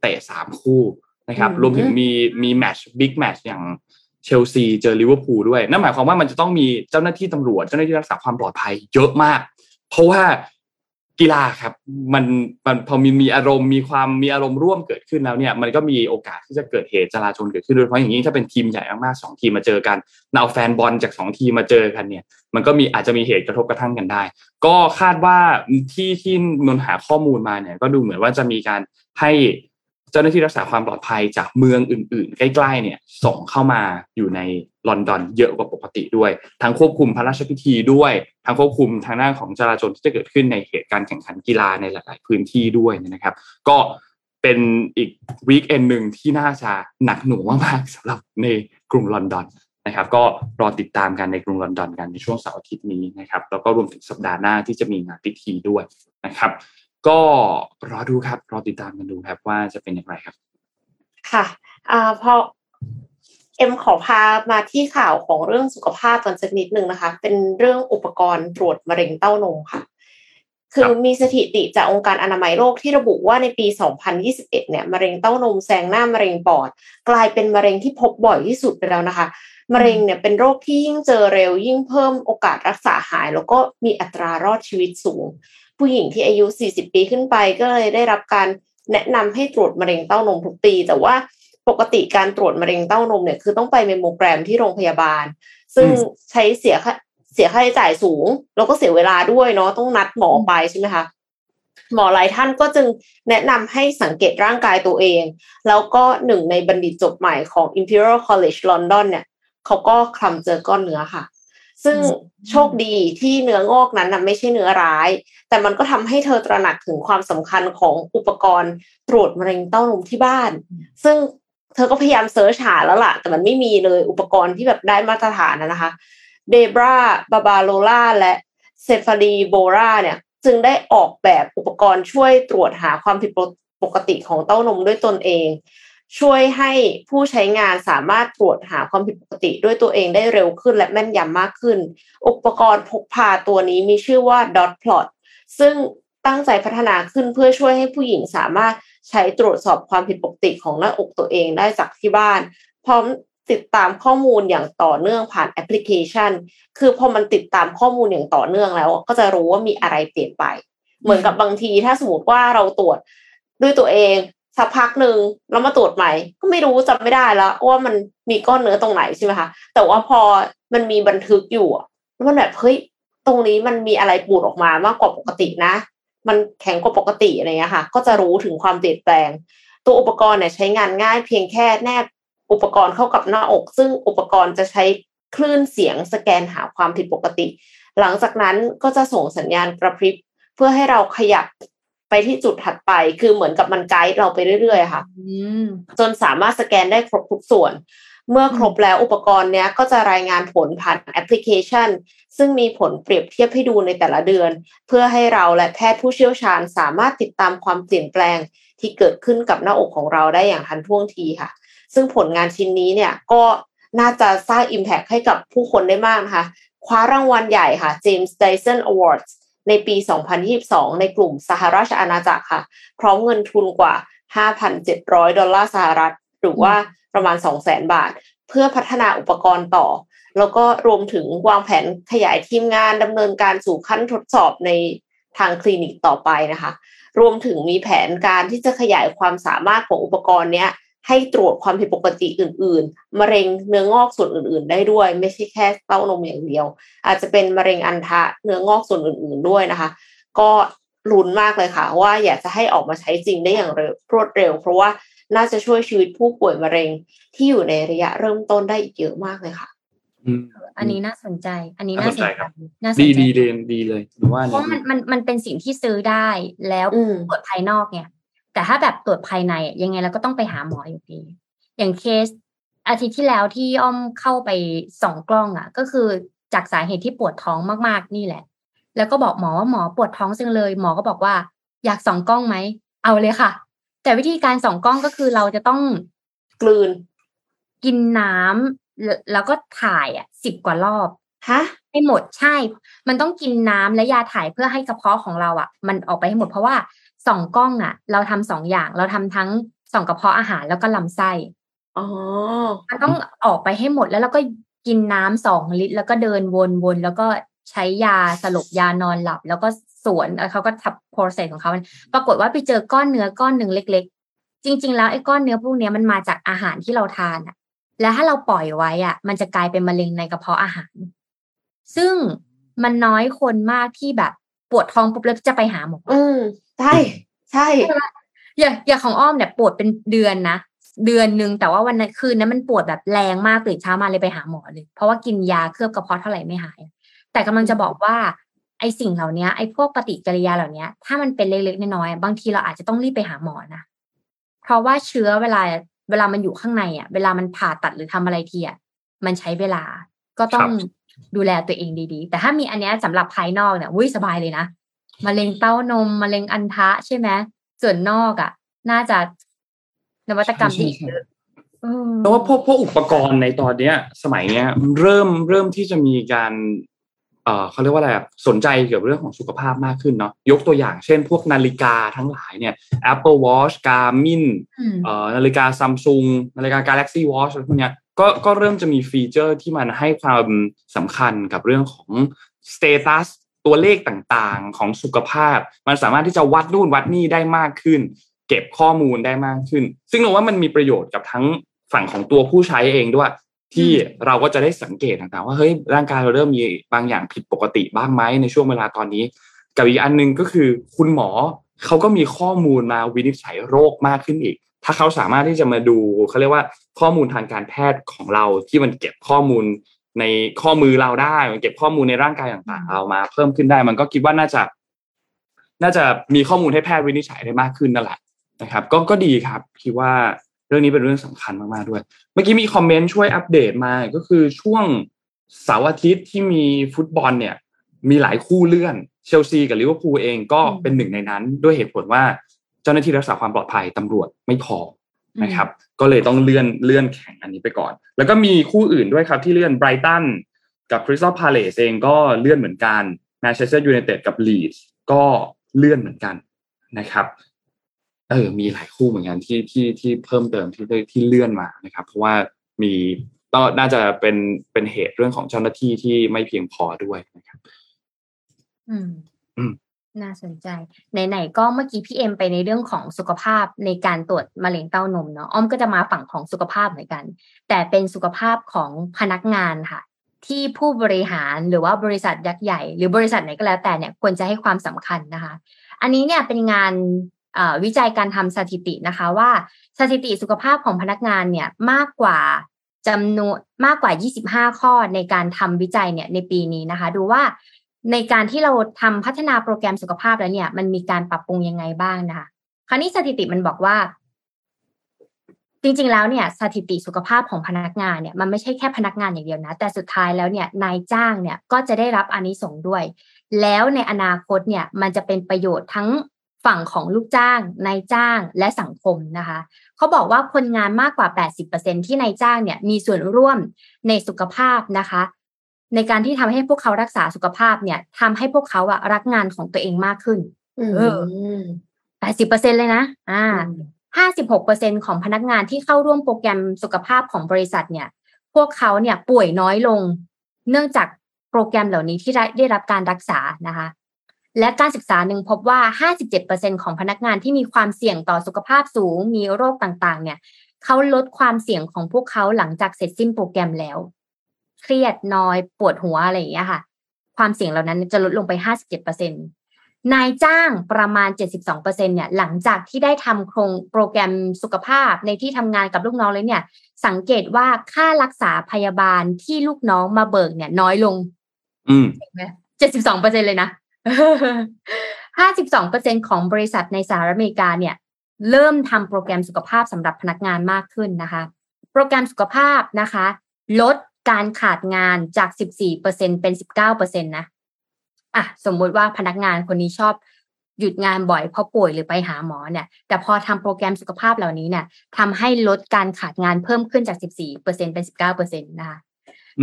เตะสามคู่นะครับอืมรวมถึงมีมีแมตช์บิ๊กแมตช์อย่างเชลซีเจอลิเวอร์พูลด้วย นั่นหมายความว่ามันจะต้องมีเจ้าหน้าที่ตำรวจ เจ้าหน้าที่รักษาความปลอดภัยเยอะมาก เพราะว่า กีฬาครับมันมันพอมีมีอารมณ์มีความมีอารมณ์ร่วมเกิดขึ้นแล้วเนี่ยมันก็มีโอกาสที่จะเกิดเหตุจลาจลเกิดขึ้นโดยเฉพาะอย่างยิ่งถ้าเป็นทีมใหญ่มากๆสองทีมมาเจอกันเอาแฟนบอลจากสองทีมมาเจอกันเนี่ยมันก็มีอาจจะมีเหตุกระทบกระทั่งกันได้ ก็คาดว่าที่ที่นนหาข้อมูลมาเนี่ยก็ดูเหมือนว่าจะมีการให้ เจ้าหน้าที่รักษาความปลอดภัยจากเมืองอื่น ๆ ใกล้ๆเนี่ยส่งเข้ามาอยู่ในลอนดอนเยอะกว่าปกติด้วยทั้งควบคุมพระราชพิธีด้วยทั้งควบคุมทางด้านของจราจรที่จะเกิดขึ้นในเหตุการณ์แข่งขันกีฬาในหลาย ๆ พื้นที่ด้วยนะครับ ก็เป็นอีกวีคเอนหนึ่งที่น่าจะหนักหน่วงมากๆสำหรับในกรุงลอนดอนนะครับ ก็รอติดตามกันในกรุงลอนดอนกันในช่วงเสาร์อาทิตย์นี้นะครับ แล้วก็รวมถึงสัปดาห์หน้าที่จะมีงานพิธีด้วยนะครับ ก็รอดูครับ รอติดตามกันดูครับว่าจะเป็นอย่างไรครับ ค่ะอ่าพอเอ็มขอพามาที่ข่าวของเรื่องสุขภาพกันสักนิดหนึ่งนะคะ เป็นเรื่องอุปกรณ์ตรวจมะเร็งเต้านมค่ะ คือมีสถิติจากองค์การอนามัยโลกที่ระบุว่าในปี 2021 เนี่ยมะเร็งเต้านมแซงหน้ามะเร็งปอด กลายเป็นมะเร็งที่พบบ่อยที่สุดไปแล้วนะคะมะเร็งเนี่ยเป็นโรคที่ยิ่งเจอเร็วยิ่งเพิ่มโอกาสรักษาหาย แล้วก็มีอัตรารอดชีวิตสูง ผู้หญิงที่อายุ 40 ปีขึ้นไปก็เลยได้รับการแนะนำให้ตรวจมะเร็งเต้านมทุกปี แต่ว่าปกติการตรวจมะเร็งเต้านมเนี่ยคือต้องไปเมมโมแกรมที่โรงพยาบาล ซึ่งอืมใช้เสียค่าเสียค่าใช้จ่ายสูง แล้วก็เสียเวลาด้วยเนาะต้องนัดหมอไปใช่ไหมคะหมอหลายท่านก็จึงแนะนำให้สังเกตร่างกายตัวเอง แล้วก็หนึ่งในบัณฑิตจบใหม่ของ Imperial College London เนี่ย เขาก็คลำเจอก้อนเนื้อค่ะ ซึ่งโชคดีที่เนื้องอกนั้นนะไม่ใช่เนื้อร้าย แต่มันก็ทำให้เธอตระหนักถึงความสำคัญของอุปกรณ์ตรวจมะเร็งเต้านมที่บ้าน ซึ่งเธอก็พยายามเซิร์ชหาแล้วล่ะ แต่มันไม่มีเลยอุปกรณ์ที่แบบได้มาตรฐานนะนะคะเดบราบาบาโลล่าและเซฟารีโบราเนี่ย จึงได้ออกแบบอุปกรณ์ช่วยตรวจหาความผิดปกติของเต้านมด้วยตนเอง ช่วยให้ผู้ใช้งานสามารถตรวจหาความผิดปกติด้วยตัวเองได้เร็วขึ้นและแม่นยำมากขึ้น อุปกรณ์พกพาตัวนี้มีชื่อว่า Dot Plot ซึ่งตั้งใจพัฒนาขึ้นเพื่อช่วยให้ผู้หญิงสามารถใช้ตรวจสอบความผิดปกติของหน้าอกตัวเองได้จากที่บ้าน พร้อมติดตามข้อมูลอย่างต่อเนื่องผ่านแอปพลิเคชัน คือพอมันติดตามข้อมูลอย่างต่อเนื่องแล้ว ก็จะรู้ว่ามีอะไรเปลี่ยนไป เหมือนกับบางทีถ้าสมมติว่าเราตรวจด้วยตัวเอง สักพักหนึ่งแล้วมาตรวจใหม่ ก็ไม่รู้จำไม่ได้แล้วว่ามันมีก้อนเนื้อตรงไหนใช่ไหมคะแต่ว่าพอมันมีบันทึกอยู่แล้วมันแบบเฮ้ยตรงนี้มันมีอะไรปูดออกมามากกว่าปกตินะ มันแข็งกว่าปกติอะไรเงี้ยค่ะ ก็จะรู้ถึงความเปลี่ยนแปลง ตัวอุปกรณ์เนี่ยใช้งานง่ายเพียงแค่แนบอุปกรณ์เข้ากับหน้าอก ซึ่งอุปกรณ์จะใช้คลื่นเสียงสแกนหาความผิดปกติ หลังจากนั้นก็จะส่งสัญญาณกระพริบเพื่อให้เราขยับ ไปที่จุดถัดไปคือเหมือนกับมันไกด์เราไปเรื่อยๆค่ะอืมจนสามารถสแกนได้ครบทุกส่วน เมื่อครบแล้วอุปกรณ์เนี้ยก็จะรายงานผลผ่านแอปพลิเคชัน ซึ่งมีผลเปรียบเทียบให้ดูในแต่ละเดือน เพื่อให้เราและแพทย์ผู้เชี่ยวชาญสามารถติดตามความเปลี่ยนแปลงที่เกิดขึ้นกับหน้าอกของเราได้อย่างทันท่วงทีค่ะ ซึ่งผลงานชิ้นนี้เนี่ยก็น่าจะสร้าง Impact ให้กับผู้คนได้มากนะคะคว้ารางวัลใหญ่ค่ะ James Dyson Awards ในปี 2022 ในกลุ่มสหราชอาณาจักรค่ะ พร้อมเงินทุนกว่า 5,700 ดอลลาร์สหรัฐ หรือว่าประมาณ 200,000 บาท เพื่อพัฒนาอุปกรณ์ต่อ แล้วก็รวมถึงวางแผนขยายทีมงานดำเนินการสู่ขั้นทดสอบในทางคลินิกต่อไปนะคะ รวมถึงมีแผนการที่จะขยายความสามารถของอุปกรณ์เนี้ย ให้ตรวจความผิดปกติอื่น ๆ มะเร็งเนื้องอกส่วนอื่น ๆ ได้ด้วย ไม่ใช่แค่เต้านมอย่างเดียว อาจจะเป็นมะเร็งอันทะเนื้องอกส่วนอื่น ๆ ด้วยนะคะ ก็ลุ้นมากเลยค่ะ ว่าอยากจะให้ออกมาใช้จริงได้อย่างเร็วรวดเร็ว เพราะว่าน่าจะช่วยชีวิตผู้ป่วยมะเร็งที่อยู่ในระยะเริ่มต้นได้อีกเยอะมากเลยค่ะอืมอันนี้น่าสนใจ อันนี้น่าสนน่าสนใจใจครับน่าสนดีใจดีเลยดีเลยหรือว่าเพราะมันมันมันเป็นสิ่งที่ซื้อได้แล้วอืมตรวจภายนอกไง แต่ถ้าแบบตรวจภายในอะยังไงเราก็ต้องไปหาหมออยู่ดี อย่างเคสอาทิตย์ที่แล้วที่อ้อมเข้าไปส่องกล้องอะ ก็คือจากสาเหตุที่ปวดท้องมากๆนี่แหละ แล้วก็บอกหมอว่าหมอปวดท้องจังเลย หมอก็บอกว่า อยากส่องกล้องไหมเอาเลยค่ะ แต่วิธีการส่องกล้องก็คือเราจะต้องกลืน กินน้ำแล้วแล้วก็ถ่ายอะสิบกว่ารอบฮะให้หมดใช่ มันต้องกินน้ำและยาถ่ายเพื่อให้กระเพาะของเราอะ มันออกไปให้หมดเพราะว่า ส่องกล้องอะเราทำสองอย่าง เราทำทั้งส่องกระเพาะอาหารแล้วก็ลำไส้อ๋อมันต้องออกไปให้หมดแล้วเราก็กินน้ำสองลิตร แล้วก็เดินวนๆแล้วก็ใช้ยาสลบยานอนหลับ แล้วก็สวนแล้วเขาก็ทับโปรเซสของเขาปรากฏว่าไปเจอก้อนเนื้อก้อนหนึ่งเล็ก ๆ จริง ๆ แล้วไอ้ก้อนเนื้อพวกเนี้ยมันมาจากอาหารที่เราทานอะแล้วถ้าเราปล่อยไว้อะมันจะกลายเป็นมะเร็งในกระเพาะอาหาร ซึ่งมันน้อยคนมากที่แบบปวดท้องปุ๊บแล้วจะไปหาหมออืม ใช่ใช่อย่างอย่างของอ้อมเนี่ยปวดเป็นเดือนนะเดือนหนึ่งแต่ว่าวันนั้นคืนนั้นมันปวดแบบแรงมากตื่นเช้ามาเลยไปหาหมอเลย เพราะว่ากินยาเคลือบกระเพาะเท่าไหร่ไม่หาย แต่กำลังจะบอกว่า ไอ้สิ่งเหล่านี้ไอ้พวกปฏิกิริยาเหล่านี้ถ้ามันเป็นเล็กๆน้อยๆบางทีเราอาจจะต้องรีบไปหาหมอนะเพราะว่าเชื้อเวลาเวลามันอยู่ข้างในอะ เวลามันผ่าตัดหรือทำอะไรทีอะมันใช้เวลาก็ต้องดูแลตัวเองดีๆ แต่ถ้ามีอันเนี้ยสำหรับภายนอกเนี่ยวุ้ยสบายเลยนะ มะเร็งเต้านมมะเร็งอันทะใช่ไหมส่วนนอกอะ น่าจะนวัตกรรมที่อีกเยอะอืมเพราะว่าพวกพวกอุปกรณ์ในตอนเนี้ย สมัยเนี้ยเริ่มเริ่มที่จะมีการเอ่อเขาเรียกว่าอะไรอะสนใจเกี่ยวกับเรื่องของสุขภาพมากขึ้นเนาะยกตัวอย่างเช่น พวกนาฬิกาทั้งหลายเนี่ย Apple Watch Garmin อืมเอ่อนาฬิกาซัมซุงนาฬิกา Galaxy Watch อะไรพวกเนี้ยก็ก็เริ่มจะมีฟีเจอร์ที่มันให้ความสำคัญกับเรื่องของ status ตัวเลขต่างๆของสุขภาพ มันสามารถที่จะวัดนู่นวัดนี่ได้มากขึ้น เก็บข้อมูลได้มากขึ้น ซึ่งเราว่ามันมีประโยชน์กับทั้งฝั่งของตัวผู้ใช้เองด้วย ที่เราก็จะได้สังเกตต่างๆว่าเฮ้ยร่างกายเราเริ่มมีบางอย่างผิดปกติบ้างไหมในช่วงเวลาตอนนี้ กับอีกอันหนึงก็คือคุณหมอเขาก็มีข้อมูลมาวินิจฉัยโรคมากขึ้นอีก ถ้าเขาสามารถที่จะมาดูเขาเรียกว่าข้อมูลทางการแพทย์ของเราที่มันเก็บข้อมูล ในข้อมือเราได้มันเก็บข้อมูลในร่างกายต่างๆเรามา เพิ่มขึ้นได้ มันก็คิดว่าน่าจะ น่าจะมีข้อมูลให้แพทย์วินิจฉัยได้มากขึ้นนั่นแหละนะครับ ก็ก็ดีครับ คิดว่าเรื่องนี้เป็นเรื่องสำคัญมากๆด้วย เมื่อกี้มีคอมเมนต์ช่วยอัปเดตมาก็คือช่วงเสาร์อาทิตย์ที่มีฟุตบอลเนี่ย มีหลายคู่เลื่อนเชลซีกับลิเวอร์พูลเองก็เป็นหนึ่งในนั้น ด้วยเหตุผลว่าเจ้าหน้าที่รักษาความปลอดภัยตำรวจไม่พอ นะครับ ก็เลยต้องเลื่อนเลื่อนแข่งอันนี้ไปก่อน แล้วก็มีคู่อื่นด้วยครับที่เลื่อนไบรตันกับคริสตัลพาเลสเองก็เลื่อนเหมือนกันแมนเชสเตอร์ยูไนเต็ดกับลีดส์ก็เลื่อนเหมือนกันนะครับเออมีหลายคู่เหมือนกันที่ที่ที่เพิ่มเติมที่ที่เลื่อนมานะครับ เพราะว่ามีก็น่าจะเป็นเป็นเหตุเรื่องของเจ้าหน้าที่ที่ไม่เพียงพอด้วยนะครับ อืมอืม น่าสนใจ ไหนๆก็เมื่อกี้พี่เอ็มไปในเรื่องของสุขภาพในการตรวจมะเร็งเต้านมเนาะอ้อมก็จะมาฝั่งของสุขภาพเหมือนกัน แต่เป็นสุขภาพของพนักงานค่ะ ที่ผู้บริหารหรือว่าบริษัทยักษ์ใหญ่ หรือบริษัทไหนก็แล้วแต่เนี่ยควรจะให้ความสำคัญนะคะ อันนี้เนี่ยเป็นงานวิจัยการทำสถิตินะคะว่าสถิติสุขภาพของพนักงานเนี่ยมากกว่าจำนวนมากกว่า 25 ข้อในการทำวิจัยเนี่ยในปีนี้นะคะ ดูว่า ในการที่เราทำพัฒนาโปรแกรมสุขภาพแล้วเนี่ย มันมีการปรับปรุงยังไงบ้างนะคะคราวนี้สถิติมันบอกว่า จริงๆแล้วเนี่ย สถิติสุขภาพของพนักงานเนี่ย มันไม่ใช่แค่พนักงานอย่างเดียวนะ แต่สุดท้ายแล้วเนี่ยนายจ้างเนี่ยก็จะได้รับอานิสงส์ด้วย แล้วในอนาคตเนี่ย มันจะเป็นประโยชน์ทั้งฝั่งของลูกจ้างนายจ้างและสังคมนะคะเขาบอกว่าคนงานมากกว่า 80%ที่นายจ้างเนี่ยมีส่วนร่วมในสุขภาพนะคะ ในการที่ทำให้พวกเขารักษาสุขภาพเนี่ยทำให้พวกเขาอะรักงานของตัวเองมากขึ้นเออ80%เลยนะ อ่า56%ของพนักงานที่เข้าร่วมโปรแกรมสุขภาพของบริษัทเนี่ย พวกเขาเนี่ยป่วยน้อยลง เนื่องจากโปรแกรมเหล่านี้ที่ได้รับการรักษานะคะ และการศึกษาหนึ่งพบว่า 57%ของพนักงานที่มีความเสี่ยงต่อสุขภาพสูง มีโรคต่างๆ เนี่ย เขาลดความเสี่ยงของพวกเขาหลังจากเสร็จสิ้นโปรแกรมแล้ว เครียดน้อยปวดหัวอะไรอย่างเงี้ยค่ะ ความเสี่ยงเหล่านั้นจะลดลงไป 57%นายจ้างประมาณ 72%เนี่ย หลังจากที่ได้ทำโครงโปรแกรมสุขภาพในที่ทำงานกับลูกน้องเลยเนี่ย สังเกตว่าค่ารักษาพยาบาลที่ลูกน้องมาเบิกเนี่ยน้อยลง อืมเจ็ดสิบสองเปอร์เซ็นเลยนะห้าสิบสองเปอร์เซ็นของบริษัทในสหรัฐอเมริกาเนี่ย เริ่มทำโปรแกรมสุขภาพสำหรับพนักงานมากขึ้นนะคะ โปรแกรมสุขภาพนะคะ ลด การขาดงานจากสิบสี่เปอร์เซ็นเป็นสิบเก้าเปอร์เซ็นนะอะสมมุติว่าพนักงานคนนี้ชอบหยุดงานบ่อยเพราะป่วยหรือไปหาหมอเนี่ย แต่พอทำโปรแกรมสุขภาพเหล่านี้เนี่ยทำให้ลดการขาดงานเพิ่มขึ้นจาก 14%เป็น 19%นะคะ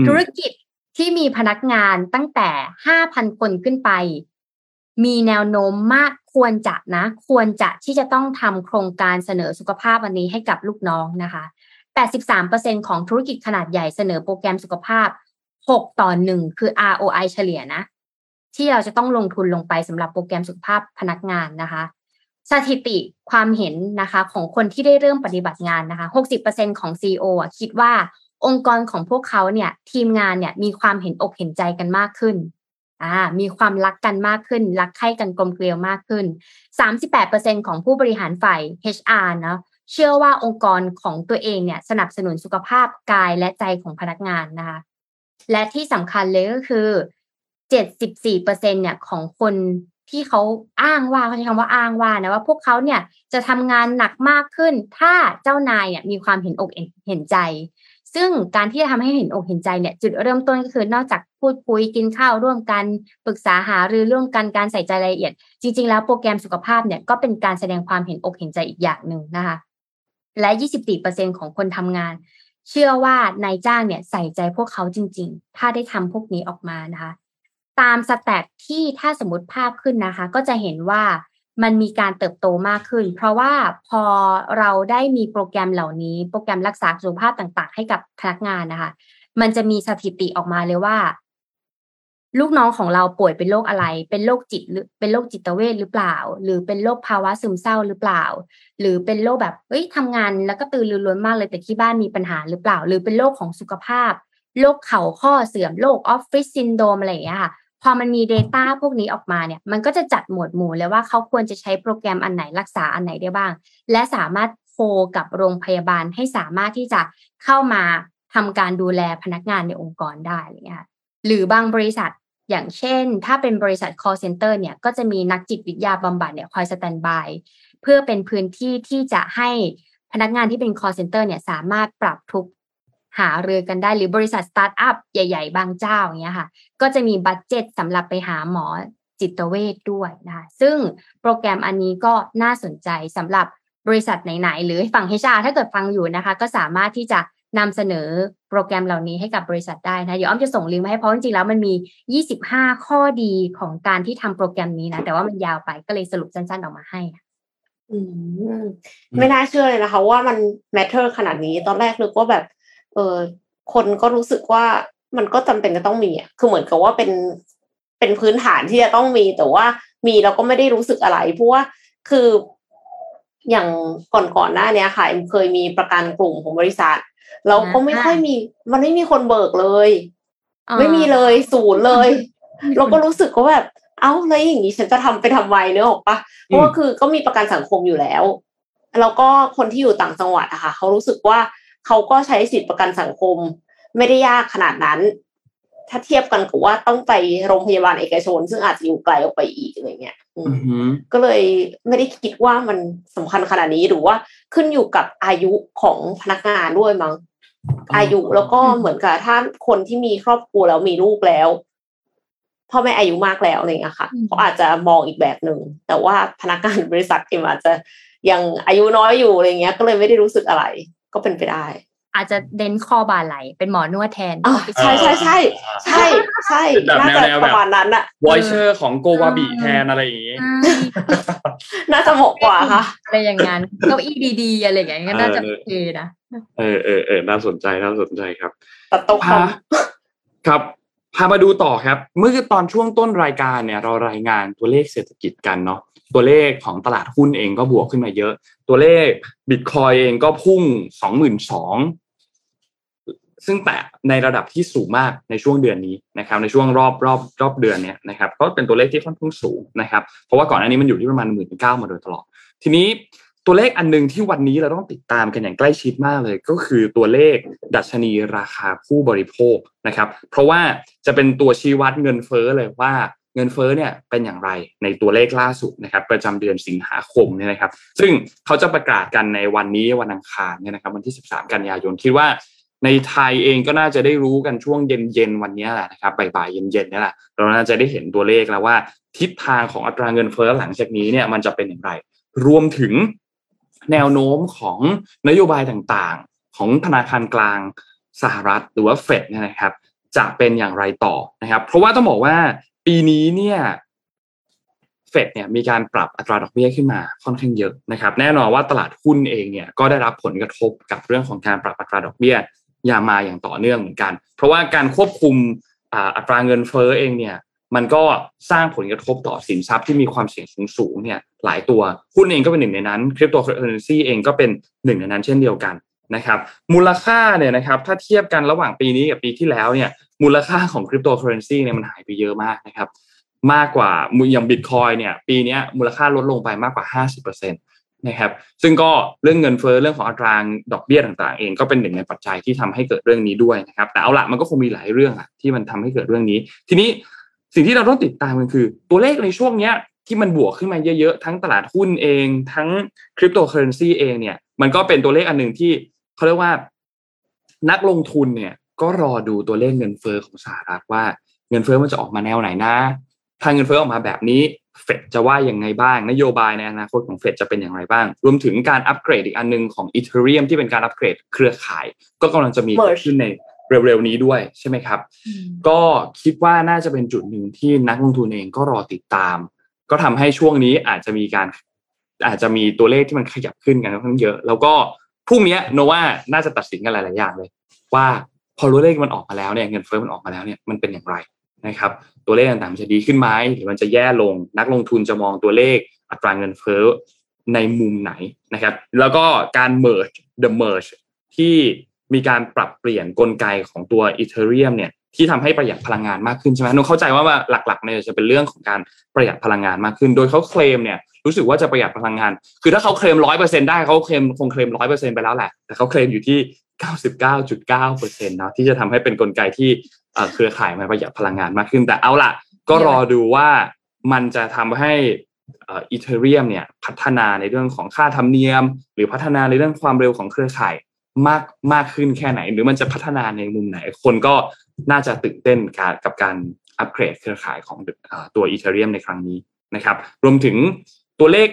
ธุรกิจที่มีพนักงานตั้งแต่ 5,000 คนขึ้นไป มีแนวโน้มมากควรจะนะ ควรจะที่จะต้องทำโครงการเสนอสุขภาพอันนี้ให้กับลูกน้องนะคะ 83%ของธุรกิจขนาดใหญ่เสนอโปรแกรมสุขภาพ 6 ต่อ 1 คือ ROI เฉลี่ยนะ ที่เราจะต้องลงทุนลงไปสำหรับโปรแกรมสุขภาพพนักงานนะคะ สถิติความเห็นนะคะของคนที่ได้เริ่มปฏิบัติงานนะคะ 60%ของ CEO อะคิดว่าองค์กรของพวกเขาเนี่ยทีมงานเนี่ยมีความเห็นอกเห็นใจกันมากขึ้นอ่ามีความรักกันมากขึ้น รักใคร่กันกลมเกลียวมากขึ้น 38%ของผู้บริหารฝ่าย HR เนาะ เชื่อว่าองค์กรของตัวเองเนี่ยสนับสนุนสุขภาพกายและใจของพนักงานนะคะและที่สำคัญเลยก็คือเจ็ดสิบสี่เปอร์เซ็นเนี่ยของคนที่เขาอ้างว่าเขาใช้คำว่าอ้างว่านะว่าพวกเขาเนี่ยจะทำงานหนักมากขึ้น ถ้าเจ้านายเนี่ยมีความเห็นอกเห็นใจ ซึ่งการที่จะทำให้เห็นอกเห็นใจเนี่ยจุดเริ่มต้นก็คือนอกจากพูดคุยกินข้าวร่วมกันปรึกษาหารือร่วมกันการใส่ใจรายละเอียด จริง ๆ แล้วโปรแกรมสุขภาพเนี่ยก็เป็นการแสดงความเห็นอกเห็นใจอีกอย่างหนึ่งนะคะ และ 24%ของคนทำงาน เชื่อว่านายจ้างเนี่ยใส่ใจพวกเขาจริง ๆ ถ้าได้ทำพวกนี้ออกมานะคะ ตามสแตทที่ถ้าสมมติภาพขึ้นนะคะ ก็จะเห็นว่ามันมีการเติบโตมากขึ้น เพราะว่าพอเราได้มีโปรแกรมเหล่านี้ โปรแกรมรักษาสุขภาพต่างๆ ให้กับพนักงานนะคะ มันจะมีสถิติออกมาเลยว่า ลูกน้องของเราป่วยเป็นโรคอะไร เป็นโรคจิตหรือเป็นโรคจิตเวทหรือเปล่า หรือเป็นโรคภาวะซึมเศร้าหรือเปล่า หรือเป็นโรคแบบเอ้ยทำงานแล้วก็กระตือรือร้นมากเลยแต่ที่บ้านมีปัญหาหรือเปล่า หรือเป็นโรคของสุขภาพโรคเข่าข้อเสื่อมโรคออฟฟิศซินโดรมอะไรอย่างเงี้ยค่ะพอมันมี Data พวกนี้ออกมาเนี่ย มันก็จะจัดหมวดหมู่เลยว่าเขาควรจะใช้โปรแกรมอันไหนรักษาอันไหนได้บ้าง และสามารถ co กับโรงพยาบาลให้สามารถที่จะเข้ามาทำการดูแลพนักงานในองค์กรได้อะไรเงี้ย หรือบางบริษัทอย่างเช่น ถ้าเป็นบริษัท call center เนี่ยก็จะมีนักจิตวิทยาบำบัดเนี่ยคอย standbyเพื่อเป็นพื้นที่ที่จะให้พนักงานที่เป็น call center เนี่ยสามารถปรับทุกหาเรือกันได้หรือบริษัทสตาร์ทอัพใหญ่ ๆ บางเจ้าอย่างเงี้ยค่ะ ก็จะมีบัตเจ็ตสำหรับไปหาหมอจิตเวชด้วยนะคะซึ่งโปรแกรมอันนี้ก็น่าสนใจสำหรับบริษัทไหน ๆ หรือฝั่ง HR ถ้าเกิดฟังอยู่นะคะ ก็สามารถที่จะ นำเสนอโปรแกรมเหล่านี้ให้กับบริษัทได้นะเดี๋ยวอ้อมจะส่งลิงก์มาให้เพราะจริงๆแล้วมันมี 25 ข้อดีของการที่ทำโปรแกรมนี้นะ แต่ว่ามันยาวไปก็เลยสรุปสั้นๆออกมาให้อืมไม่น่าเชื่อเลยนะคะ ว่ามัน matter ขนาดนี้ตอนแรกนึกว่าแบบ เออคนก็รู้สึกว่ามันก็จำเป็นจะต้องมีอะคือเหมือนกับว่าเป็นเป็นพื้นฐานที่จะต้องมี แต่ว่ามีเราก็ไม่ได้รู้สึกอะไรเพราะว่าคืออย่างก่อนก่อนหน้านี้ค่ะเคยมีประกันกลุ่มของบริษัท เราก็ไม่ค่อยมี มันไม่มีคนเบิกเลย ไม่มีเลยศูนย์เลย เราก็รู้สึกว่าแบบเอ้าแล้วอย่างนี้ฉันจะทำไปทำไมเนอะออกปะเพราะว่าคือก็มีประกันสังคมอยู่แล้ว แล้วก็คนที่อยู่ต่างจังหวัดอะค่ะเขารู้สึกว่าเขาก็ใช้สิทธิประกันสังคม ไม่ได้ยากขนาดนั้น ถ้าเทียบกันกับว่าต้องไปโรงพยาบาลเอกชน ซึ่งอาจจะอยู่ไกลออกไปอีกอะไรเงี้ยก็เลยไม่ได้คิดว่ามันสำคัญขนาดนี้หรือว่าขึ้นอยู่กับอายุของพนักงานด้วยมั้งอายุแล้วก็เหมือนกับถ้าคนที่มีครอบครัวแล้วมีลูกแล้วพ่อแม่อายุมากแล้วอะไรเงี้ยค่ะอืมเขาอาจจะมองอีกแบบหนึ่งแต่ว่าพนักงานบริษัทเอ็มอาจจะยังอายุน้อยอยู่อะไรเงี้ย ก็เลยไม่ได้รู้สึกอะไร ก็เป็นไปได้ อาจจะเน้นคอบาไหลเป็นหมอนวดแทนอ่าใช่ใช่ใช่ใช่ใช่แบบน่าแนวจะแนวแบบประมาณนั้นอะวอยเชอร์ของโกวาบิแทนอะไรอย่างงี้ใช่น่าจะเหมาะกว่าค่ะอะไรอย่างนั้นเก้าอี้ดีๆอะไรอย่างเงี้ยก็น่าจะเออโอเคนะเออเออเออน่าสนใจน่าสนใจครับตัดตรงคพาครับ พามาดูต่อครับ เมื่อตอนช่วงต้นรายการเนี่ยเรารายงานตัวเลขเศรษฐกิจกันเนาะตัวเลขของตลาดหุ้นเองก็บวกขึ้นมาเยอะ ตัวเลขบิตคอยเองก็พุ่งสองหมื่นสองซึ่งแตะในระดับที่สูงมากในช่วงเดือนนี้นะครับในช่วงรอบรอบรอบเดือนเนี้ยนะครับก็เป็นตัวเลขที่ค่อนข้างสูงนะครับเพราะว่าก่อนหน้านี้มันอยู่ที่ประมาณหมื่นเก้ามาโดยตลอด ทีนี้ ตัวเลขอันหนึ่งที่วันนี้เราต้องติดตามกันอย่างใกล้ชิดมากเลย ก็คือตัวเลขดัชนีราคาผู้บริโภคนะครับ เพราะว่าจะเป็นตัวชี้วัดเงินเฟ้อเลยว่าเงินเฟ้อเนี่ยเป็นอย่างไรในตัวเลขล่าสุดนะครับ ประจำเดือนสิงหาคมเนี่ยนะครับ ซึ่งเขาจะประกาศกันในวันนี้วันอังคารเนี่ยนะครับ วันที่ 13 กันยายนคิดว่าในไทยเองก็น่าจะได้รู้กันช่วงเย็นๆวันนี้แหละนะครับบ่ายๆเย็นๆนี่แหละเราน่าจะได้เห็นตัวเลขแล้วว่า ทิศทางของอัตราเงินเฟ้อหลังจากนี้เนี่ยมันจะเป็นอย่างไร รวมถึง แนวโน้มของนโยบายต่างๆ ของธนาคารกลางสหรัฐหรือว่าเฟดเนี่ยนะครับ จะเป็นอย่างไรต่อนะครับ เพราะว่าต้องบอกว่าปีนี้เนี่ยเฟดเนี่ยมีการปรับอัตราดอกเบี้ยขึ้นมาค่อนข้างเยอะนะครับ แน่นอนว่าตลาดหุ้นเองเนี่ยก็ได้รับผลกระทบกับเรื่องของการปรับอัตราดอกเบี้ยอย่างมาอย่างต่อเนื่องเหมือนกัน เพราะว่าการควบคุมอัตราเงินเฟ้อเองเนี่ย มันก็สร้างผลกระทบต่อสินทรัพย์ที่มีความเสี่ยงสูงสูงๆเนี่ยหลายตัวหุ้นเองก็เป็นหนึ่งในนั้นคริปโตเคอเรนซีเองก็เป็นหนึ่งในนั้นเช่นเดียวกันนะครับมูลค่าเนี่ยนะครับถ้าเทียบกันระหว่างปีนี้กับปีที่แล้วเนี่ยมูลค่าของคริปโตเคอเรนซีเนี่ยมันหายไปเยอะมากนะครับมากกว่าอย่างบิตคอยน์เนี่ยปีนี้มูลค่าลดลงไปมากกว่า 50%นะครับซึ่งก็เรื่องเงินเฟ้อเรื่องของอัตราดอกเบี้ยต่างๆ เองก็เป็นหนึ่งในปัจจัยที่ทำให้เกิดเรื่องนี้ด้วยนะครับแต่เอาละมันก็คงมีหลายเรื่องอะที่มันทำให้เกิดเรื่องนี้ ทีนี้ สิ่งที่เราต้องติดตามกันคือ ตัวเลขในช่วงเนี้ยที่มันบวกขึ้นมาเยอะๆ ทั้งตลาดหุ้นเอง ทั้งคริปโตเคอเรนซีเองเนี่ย มันก็เป็นตัวเลขอันหนึ่งที่เขาเรียกว่า นักลงทุนเนี่ย ก็รอดูตัวเลขเงินเฟ้อของสหรัฐว่า เงินเฟ้อมันจะออกมาแนวไหนนะ ถ้าเงินเฟ้อออกมาแบบนี้ เฟดจะว่ายังไงบ้าง นโยบายในอนาคตของเฟดจะเป็นอย่างไรบ้าง รวมถึงการอัปเกรดอีกอันหนึ่งของอีเธอเรียมที่เป็นการอัปเกรดเครือข่าย ก็กำลังจะมีเกิดขึ้นใน เร็วๆนี้ด้วยใช่ไหมครับ ก็คิดว่าน่าจะเป็นจุดหนึ่งที่นักลงทุนเองก็รอติดตาม ก็ทำให้ช่วงนี้อาจจะมีการอาจจะมีตัวเลขที่มันขยับขึ้นกันค่อนข้างเยอะ แล้วก็พรุ่งนี้โนว่าน่าจะตัดสินกันหลายๆอย่างเลย ว่าพอตัวเลขมันออกมาแล้วเนี่ยเงินเฟ้อมันออกมาแล้วเนี่ยมันเป็นอย่างไรนะครับ ตัวเลขต่างๆมันจะดีขึ้นไหมหรือมันจะแย่ลง นักลงทุนจะมองตัวเลขอัตราเงินเฟ้อในมุมไหนนะครับ แล้วก็การ merge the merge ที่ มีการปรับเปลี่ยนกลไกของตัว Ethereum เนี่ยที่ทำให้ประหยัดพลังงานมากขึ้นใช่ไหมนุเข้าใจว่าหลักๆเนี่ยจะเป็นเรื่องของการประหยัดพลังงานมากขึ้น โดยเขาเคลมเนี่ยรู้สึกว่าจะประหยัดพลังงาน คือถ้าเขาเคลมร้อยเปอร์เซ็นได้เขาเคลมคงเคลมร้อยเปอร์เซ็นไปแล้วแหละ แต่เขาเคลมอยู่ที่เก้าสิบเก้าจุดเก้าเปอร์เซ็นต์นะที่จะทำให้เป็นกลไกที่เครือข่ายมันประหยัดพลังงานมากขึ้น แต่เอาล่ะ ก็รอดูว่ามันจะทำให้อีเทเรียมเนี่ยพัฒนาในเรื่องของค่าธรรมเนียม หรือพัฒนาในเรื่องความเร็วของเครือข่าย มากมากขึ้นแค่ไหน หรือมันจะพัฒนาในมุมไหน คนก็น่าจะตื่นเต้นกับการอัปเกรดเครือข่ายของตัวอีเทเรียมในครั้งนี้นะครับ รวมถึงตัวเลข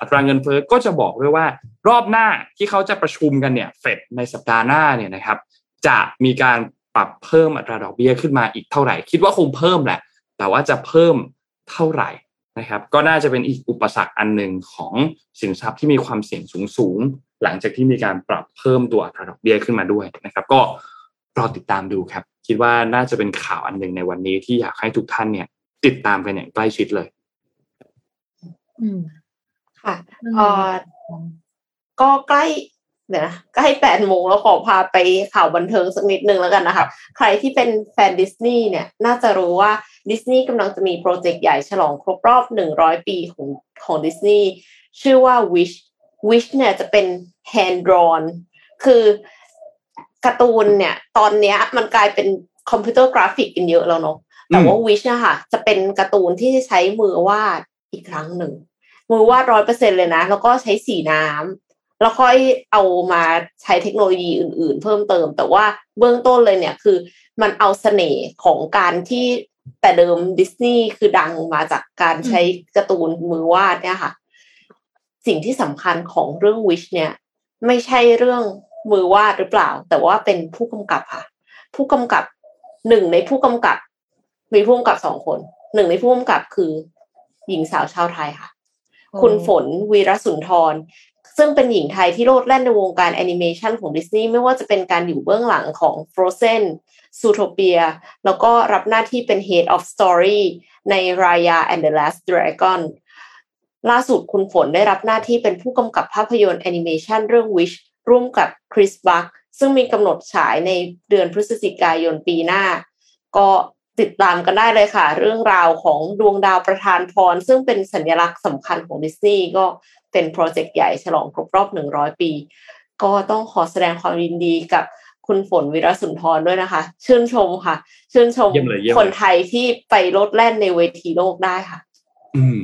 อัตราเงินเฟ้อก็จะบอกด้วยว่ารอบหน้าที่เขาจะประชุมกันเนี่ยเฟดในสัปดาห์หน้าเนี่ยนะครับ จะมีการปรับเพิ่มอัตราดอกเบี้ยขึ้นมาอีกเท่าไหร่ คิดว่าคงเพิ่มแหละ แต่ว่าจะเพิ่มเท่าไหร่นะครับ ก็น่าจะเป็นอีกอุปสรรคอันหนึ่งของสินทรัพย์ที่มีความเสี่ยงสูงสูง หลังจากที่มีการปรับเพิ่มตัวอัตราดอกเบี้ยขึ้นมาด้วยนะครับ ก็รอติดตามดูครับ คิดว่าน่าจะเป็นข่าวอันหนึ่งในวันนี้ที่อยากให้ทุกท่านเนี่ย ติดตามกันอย่างใกล้ชิดเลย อืมค่ะเอ่อก็ใกล้เดี๋ยวนะใกล้แปดโมงแล้วขอพาไปข่าวบันเทิงสักนิดนึงแล้วกันนะคะ ใครที่เป็นแฟนดิสนีย์เนี่ยน่าจะรู้ว่าดิสนีย์กำลังจะมีโปรเจกต์ใหญ่ฉลองครบรอบหนึ่งร้อยปีของของดิสนีย์ชื่อว่า Wish Wish เนี่ยจะเป็น hand drawn คือการ์ตูนเนี่ย ตอนเนี้ยมันกลายเป็นคอมพิวเตอร์กราฟิกกันเยอะแล้วเนาะแต่ว่า Wish นะคะจะเป็นการ์ตูนที่ใช้มือวาดอีกครั้งหนึ่ง มือวาดร้อยเปอร์เซ็นเลยนะ แล้วก็ใช้สีน้ำแล้วค่อยเอามาใช้เทคโนโลยีอื่น ๆ เพิ่มเติม แต่ว่าเบื้องต้นเลยเนี่ยคือมันเอาเสน่ห์ของการที่แต่เดิมดิสนีย์คือดังมาจากการใช้การ์ตูนมือวาดเนี่ยค่ะ สิ่งที่สำคัญของเรื่องวิชเนี่ย ไม่ใช่เรื่องมือวาดหรือเปล่า แต่ว่าเป็นผู้กำกับค่ะ ผู้กำกับหนึ่งในผู้กำกับ มีผู้กำกับสองคน หนึ่งในผู้กำกับคือ หญิงสาวชาวไทยค่ะ คุณฝนวีรสุนทร ซึ่งเป็นหญิงไทยที่โลดแล่นในวงการแอนิเมชันของดิสนีย์ไม่ว่าจะเป็นการอยู่เบื้องหลังของ Frozen s u t o p i a แล้วก็รับหน้าที่เป็น Head of Story ใน Raya and the Last Dragon ล่าสุดคุณฝนได้รับหน้าที่เป็นผู้กำกับภาพยนตร์แอนิเมชันเรื่อง Wish ร่วมกับคริสบัคซึ่งมีกำหนดฉายในเดือนพฤศจิกายนปีหน้า ก็ติดตามกันได้เลยค่ะ เรื่องราวของดวงดาวประธานพร ซึ่งเป็นสัญลักษณ์สำคัญของดิสนีย์ก็เป็นโปรเจกต์ใหญ่ฉลองครบรอบหนึ่งร้อยปี ก็ต้องขอแสดงความยินดีกับคุณฝนวิรสุนทรด้วยนะคะ ชื่นชมค่ะ ชื่นชมเยี่ยมเลยเยี่ยมเลยคนไทยที่ไปโลดแล่นในเวทีโลกได้ค่ะ อืม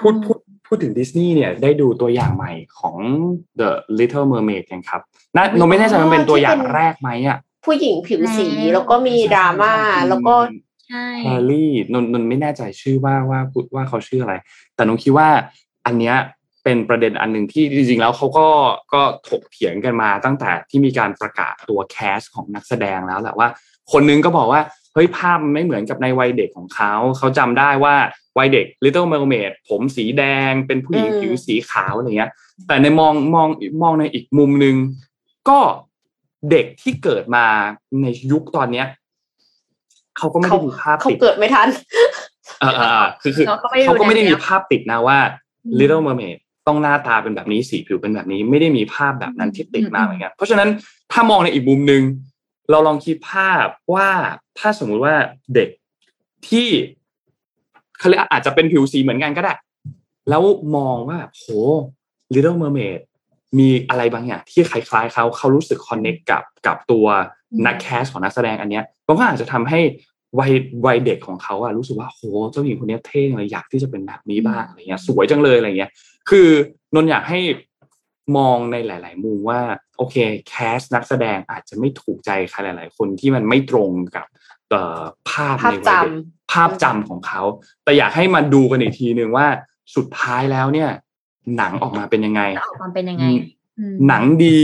พูดพูด พูดถึงดิสนีย์เนี่ยได้ดูตัวอย่างใหม่ของ The Little Mermaid กันครับน่าโนไม่แน่ใจมันเป็นตัวอย่างแรกไหมอะผู้หญิงผิวสีแล้วแล้วก็มีดราม่าแล้วก็ใช่แฮร์รี่นนนนไม่แน่ใจชื่อว่าว่าว่าเขาชื่ออะไร แต่นนคิดว่าอันเนี้ยเป็นประเด็นอันหนึ่งที่จริงๆแล้วเขาก็ก็ถกเถียงกันมาตั้งแต่ที่มีการประกาศตัวแคสของนักแสดงแล้วแหละว่า คนนึงก็บอกว่าเฮ้ยภาพมันไม่เหมือนกับในวัยเด็กของเขา เขาจำได้ว่า วัยเด็ก Little Mermaid ผมสีแดงเป็นผู้หญิงอืมผิวสีขาวอะไรเงี้ย แต่ในมองมองมองในอีกมุมหนึ่งก็เด็กที่เกิดมาในยุคตอนเนี้ยเขาก็ไม่ได้มีภาพเขาติดเกิดไม่ทันเออเออเออคือคือเขาก็ไม่ได้เขาก็ไม่ได้ดูแนวมีภาพติดนะว่าอืม Little Mermaid ต้องหน้าตาเป็นแบบนี้สีผิวเป็นแบบนี้ ไม่ได้มีภาพแบบนั้นที่ติดมาอืมเหมือนกันเพราะฉะนั้นถ้ามองในอีกมุมหนึ่งเราลองคิดภาพว่าถ้าสมมุติว่าเด็กที่ เขาเรียกอาจจะเป็นผิวสีเหมือนกันก็ได้ แล้วมองว่าโห Little Mermaid มีอะไรบางอย่างที่คล้ายๆเขาเขารู้สึกคอนเน c t กับกับตัวนักแคสของนักแสดงอันเนี้ยมันก็อาจจะทำให้วัยวัยเด็กของเขาอะรู้สึกว่าโหเจ้าหญิงคนนี้เท่เลยอยากที่จะเป็นแบบนี้บ้างอะไรเงี้ย สวยจังเลยอะไรเงี้ย คือนนท์อยากให้มองในหลาย ๆ มุมว่า โอเคแคสนักแสดงอาจจะไม่ถูกใจใครหลาย ๆ คนที่มันไม่ตรงกับเอ่อภาพภาพในวัยเด็กจำภาพจำของเขา แต่อยากให้มาดูกันอีกทีหนึ่งว่าสุดท้ายแล้วเนี่ย หนังออกมาเป็นยังไงจะออกมาเป็นยังไงอืมหนังดี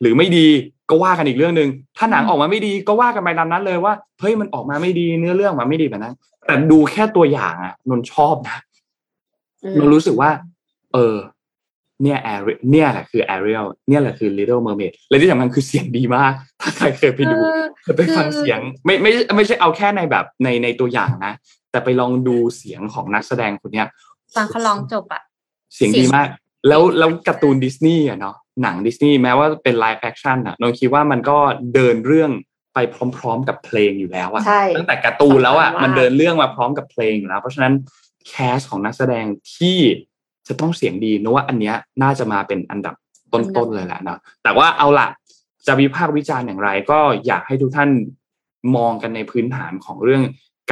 หรือไม่ดีก็ว่ากันอีกเรื่องหนึ่งถ้าหนังออกมาไม่ดีก็ว่ากันไปตามนั้นเลยว่าเฮ้ยมันออกมาไม่ดีเนื้อเรื่องมาไม่ดีแบบนั้น แต่ดูแค่ตัวอย่างอะนนท์ชอบนะอืมนนท์รู้สึกว่า เออ เนี่ยแอรเนี่ยแหละคือแอเรียลเนี่ยแหละคือ Little Mermaid และที่สำคัญคือเสียงดีมาก ถ้าใครเคยไปดูเออเคยไปฟังเสียง ไม่ไม่ไม่ใช่เอาแค่ในแบบในในตัวอย่างนะ แต่ไปลองดูเสียงของนักแสดงคนเนี้ยฟังเขาร้องจบอะเสียงดีมาก แล้วแล้วการ์ตูนดิสนีย์อะเนาะหนังดิสนีย์แม้ว่าเป็น live action อะนนท์คิดว่ามันก็เดินเรื่องไปพร้อม ๆ กับเพลงอยู่แล้วอะใช่ตั้งแต่การ์ตูนแล้วอะสำคัญมากมันเดินเรื่องมาพร้อมกับเพลงอยู่แล้ว เพราะฉะนั้นแคสของนักแสดงที่ จะต้องเสียงดีนะว่าอันเนี้ยน่าจะมาเป็นอันดับต้นๆเลยแหละเนาะแต่ว่าเอาละจะวิพากษ์วิจารณ์อย่างไร ก็อยากให้ทุกท่านมองกันในพื้นฐานของเรื่อง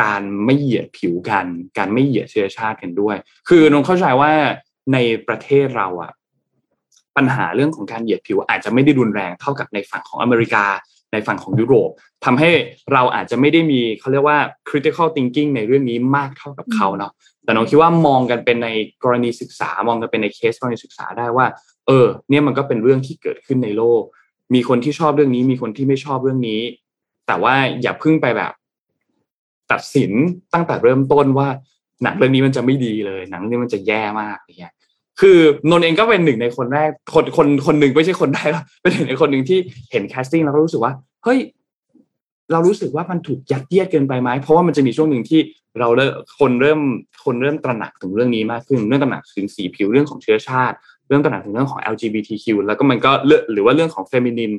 การไม่เหยียดผิวกัน การไม่เหยียดเชื้อชาติกันด้วย คือนนท์เข้าใจว่าในประเทศเราอะปัญหาเรื่องของการเหยียดผิวอาจจะไม่ได้รุนแรงเท่ากับในฝั่งของอเมริกา ในฝั่งของยุโรปทำให้เราอาจจะไม่ได้มีเขาเรียกว่า critical thinking ในเรื่องนี้มากเท่ากับเขาเนาะแต่น้องคิดว่ามองกันเป็นในกรณีศึกษามองกันเป็นในเคสกรณีศึกษาได้ว่า เออ เนี่ยมันก็เป็นเรื่องที่เกิดขึ้นในโลก มีคนที่ชอบเรื่องนี้ มีคนที่ไม่ชอบเรื่องนี้ แต่ว่าอย่าพิ่งไปแบบ ตัดสินตั้งแต่เริ่มต้นว่าหนังเรื่องนี้มันจะไม่ดีเลย หนังเรื่องนี้มันจะแย่มากอะไรเงี้ย คือนนเองก็เป็นหนึ่งในคนแรกคนคนคนหนึ่งไม่ใช่คนแรกเป็นหนึ่งในคนหนึ่งที่เห็น casting แล้วก็รู้สึกว่าเฮ้ยเรารู้สึกว่ามันถูกยัดเยียดเกินไปไหมเพราะว่ามันจะมีช่วงหนึ่งที่เราเริ่มคนเริ่มคนเริ่มตระหนักถึงเรื่องนี้มากขึ้นเรื่องตระหนักถึงสีผิวเรื่องของเชื้อชาติ เรื่องตระหนักถึงเรื่องของ LGBTQ แล้วก็มันก็เลือหรือว่าเรื่องของ feminine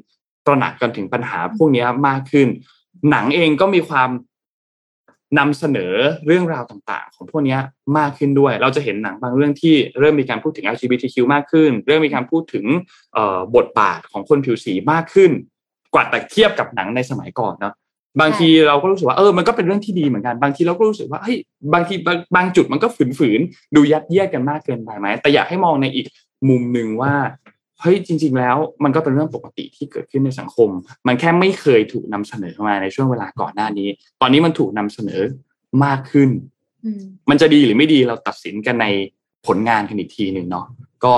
ตระหนักกันถึงปัญหาพวกนี้มากขึ้น หนังเองก็มีความ นำเสนอเรื่องราวต่างๆ ของพวกนี้มากขึ้นด้วย เราจะเห็นหนังบางเรื่องที่เริ่มมีการพูดถึง LGBTQ มากขึ้น เริ่มมีการพูดถึงเอ่อบทบาทของคนผิวสีมากขึ้น กว่าแต่เทียบกับหนังในสมัยก่อนเนาะบางทีเราก็รู้สึกว่าเออมันก็เป็นเรื่องที่ดีเหมือนกัน บางทีเราก็รู้สึกว่าเฮ้ยบางทีบางบางจุดมันก็ฝืนๆดูยัดเยียดกันมากเกินไปไหมแต่อยากให้มองในอีกมุมหนึ่งว่า เฮ้ยจริง ๆ แล้วมันก็เป็นเรื่องปกติที่เกิดขึ้นในสังคม มันแค่ไม่เคยถูกนำเสนอมาในช่วงเวลาก่อนหน้านี้ ตอนนี้มันถูกนำเสนอมากขึ้นอืมมันจะดีหรือไม่ดีเราตัดสินกันในผลงานกันอีกทีหนึ่งเนาะก็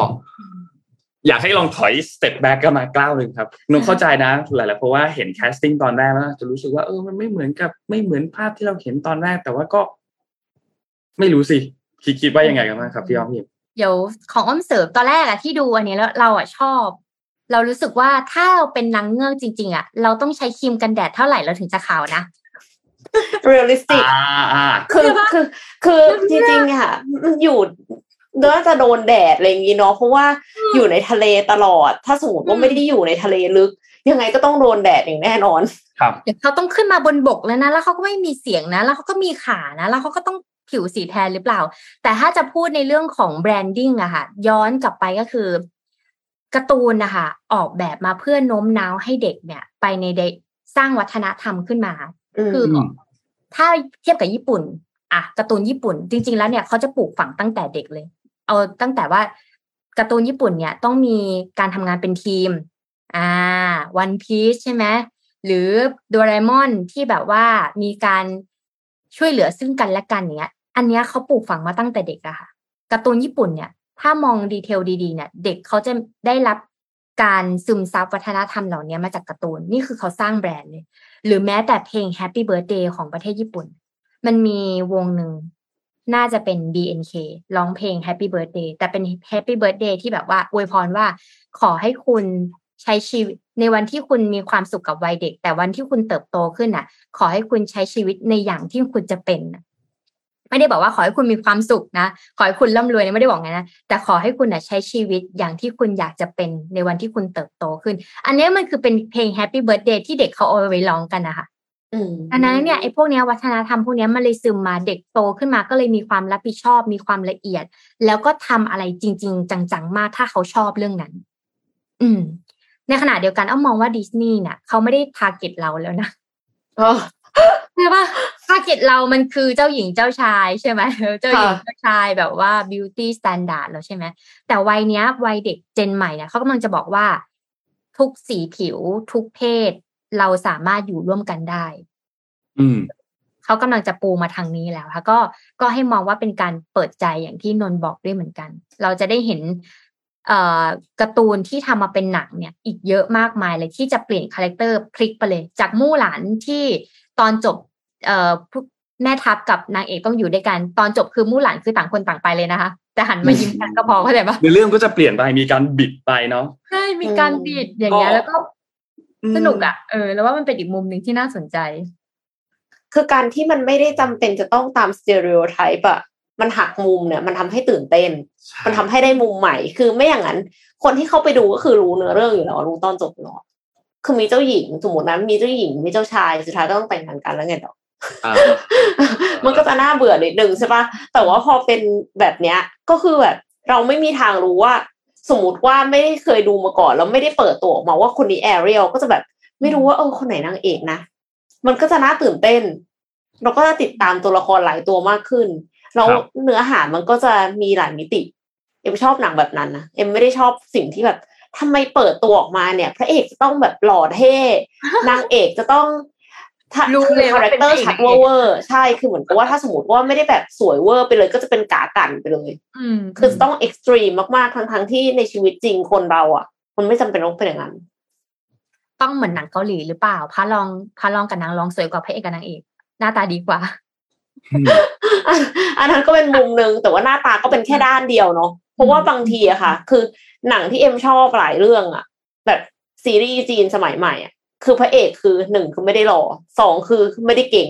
อยากให้ลองถอย step back กันมาก้าวหนึ่งครับนนท์เข้าใจนะหลายๆเพราะว่าเห็น casting ตอนแรกแล้วจะรู้สึกว่าเออมันไม่เหมือนกับไม่เหมือนภาพที่เราเห็นตอนแรก แต่ว่าก็ ไม่รู้สิคิดคิดว่ายังไงกันบ้างครับพี่อ้อมพี่ เดี๋ยวของอ้อมเสิร์ฟตอนแรกอะที่ดูอันนี้แล้วเราอะชอบ เรารู้สึกว่าถ้าเราเป็นนางเงือกจริง ๆอะเราต้องใช้ครีมกันแดดเท่าไหร่เราถึงจะขาวนะ realistic อ่าอ่าคือคือ คือจริงๆค่ะมันอยู่น่าจะโดนแดดอะไรอย่างงี้เนาะเพราะว่าอยู่ในทะเลตลอด ถ้าสมมติว่าไม่ได้อยู่ในทะเลลึก ยังไงก็ต้องโดนแดดอย่างแน่นอน ครับเดี๋ยวเขาต้องขึ้นมาบนบกแล้วนะ แล้วเขาก็ไม่มีเสียงนะ แล้วเขาก็มีขานะ แล้วเขาก็ต้อง ผิวสีแทนหรือเปล่า แต่ถ้าจะพูดในเรื่องของ branding อะค่ะ ย้อนกลับไปก็คือการ์ตูนนะคะออกแบบมาเพื่อโน้มน้าวให้เด็กเนี่ย ไปในเด็กสร้างวัฒนธรรมขึ้นมาอืมคืออมถ้าเทียบกับญี่ปุ่นอะการ์ตูนญี่ปุ่น จริง ๆ แล้วเนี่ยเขาจะปลูกฝังตั้งแต่เด็กเลย เอาตั้งแต่ว่าการ์ตูนญี่ปุ่นเนี่ยต้องมีการทำงานเป็นทีม อ่า วันพีชใช่ไหมหรือโดราเอมอนที่แบบว่ามีการช่วยเหลือซึ่งกันและกันเนี้ย อันนี้เขาปลูกฝังมาตั้งแต่เด็กอะค่ะการ์ตูนญี่ปุ่นเนี่ย ถ้ามองดีเทลดีๆเนี่ย เด็กเขาจะได้รับการซึมซับวัฒนธรรมเหล่านี้มาจากการ์ตูนนี่คือเขาสร้างแบรนด์เลย หรือแม้แต่เพลง Happy Birthday ของประเทศญี่ปุ่น มันมีวงหนึ่งน่าจะเป็น BNK ร้องเพลง Happy Birthday แต่เป็น Happy Birthday ที่แบบว่าอวยพรว่าขอให้คุณใช้ชีวิตในวันที่คุณมีความสุขกับวัยเด็ก แต่วันที่คุณเติบโตขึ้นน่ะ ขอให้คุณใช้ชีวิตในอย่างที่คุณจะเป็นน่ะ ไม่ได้บอกว่าขอให้คุณมีความสุขนะ ขอให้คุณร่ำรวยนะไม่ได้บอกไงนะแต่ขอให้คุณน่ะใช้ชีวิตอย่างที่คุณอยากจะเป็นในวันที่คุณเติบโตขึ้น อันนี้มันคือเป็นเพลง Happy Birthday ที่เด็กเขาเอาไว้ร้องกันนะคะอืมอันนั้นเนี่ยไอ้พวกเนี้ยวัฒนธรรมพวกเนี้ยมันเลยซึมมาเด็กโตขึ้นมาก็เลยมีความรับผิดชอบ มีความละเอียด แล้วก็ทำอะไรจริง ๆ จังๆมากถ้าเขาชอบเรื่องนั้น อืม ในขณะเดียวกันอ้อมมองว่าดิสนีย์เนี่ยเขาไม่ได้ target เราแล้วนะอ๋อใช่ปะ target เรามันคือเจ้าหญิงเจ้าชายใช่ไหมเออเจ้าหญิงค่ะเจ้าชายแบบว่า beauty standard แล้วใช่ไหมแต่วัยเนี้ยวัยเด็ก gen ใหม่เนี่ยเขากำลังจะบอกว่า ทุกสีผิวทุกเพศ เราสามารถอยู่ร่วมกันได้ อืมเขากำลังจะปูมาทางนี้แล้วค่ะก็ก็ให้มองว่าเป็นการเปิดใจอย่างที่นนท์บอกด้วยเหมือนกัน เราจะได้เห็นเอ่อการ์ตูนที่ทำมาเป็นหนังเนี่ย อีกเยอะมากมายเลยที่จะเปลี่ยน character พลิกไปเลย จากมู่หลานที่ตอนจบ เอ่อผู้แม่ทัพกับนางเอกต้องอยู่ด้วยกัน ตอนจบคือมู่หลานคือต่างคนต่างไปเลยนะคะ แต่หันมายิ้มกันก็พอเข้าใจปะในเรื่องก็จะเปลี่ยนไปมีการบิดไปเนาะใช่มีการบิดอย่างเงี้ยก็แล้วก็สนุกอะเออ แล้วว่ามันเป็นอีกมุมหนึ่งที่น่าสนใจ คือการที่มันไม่ได้จำเป็นจะต้องตามสเตอริโอไทป์อะมันหักมุมเนี่ย มันทำให้ตื่นเต้น มันทำให้ได้มุมใหม่ คือไม่อย่างนั้น คนที่เข้าไปดูก็คือรู้เนื้อเรื่องอยู่แล้วรู้ตอนจบอยู่แล้วคือมีเจ้าหญิงสมมตินะมีเจ้าหญิงมีเจ้าชายสุดท้ายก็ต้องแต่งงานกันแล้วไงต่ออ่า มันก็จะน่าเบื่อนิดนึงใช่ปะแต่ว่าพอเป็นแบบเนี้ย ก็คือแบบเราไม่มีทางรู้ว่า สมมติว่าไม่ได้เคยดูมาก่อนแล้วไม่ได้เปิดตัวออกมาว่าคนนี้แอเรียลก็จะแบบ ไม่รู้ว่าเออคนไหนนางเอกนะมันก็จะน่าตื่นเต้น เราก็จะติดตามตัวละครหลายตัวมากขึ้นแล้วครับเนื้อหามันก็จะมีหลายมิติ เอ็มชอบหนังแบบนั้นนะเอ็มไม่ได้ชอบสิ่งที่แบบทำไมเปิดตัวออกมาเนี่ย พระเอกจะต้องแบบหล่อเท่นางเอกจะต้อง ถ้ารู้เลยว่า character เป็นพระเอกชัดเวอร์ๆใช่คือเหมือนกับว่าถ้าสมมติว่าไม่ได้แบบสวยเวอร์ไปเลย ก็จะเป็นกากันไปเลยอืมคือต้อง extreme มากๆทั้งทั้งๆที่ในชีวิตจริงคนเราอะ มันไม่จำเป็นต้องเป็นอย่างนั้น ต้องเหมือนหนังเกาหลีหรือเปล่าพระรองพระรองกับนางรองสวยกว่าพระเอกกับนางเอกหน้าตาดีกว่าอันอันนั้นก็เป็นมุมหนึ่งแต่ว่าหน้าตาก็เป็นแค่ด้านเดียวเนาะเพราะว่าบางทีอะค่ะ คือหนังที่เอ็มชอบหลายเรื่องอะแบบซีรีส์จีนสมัยใหม่อะ คือพระเอกคือหนึ่งคือไม่ได้หล่อสองคือไม่ได้เก่ง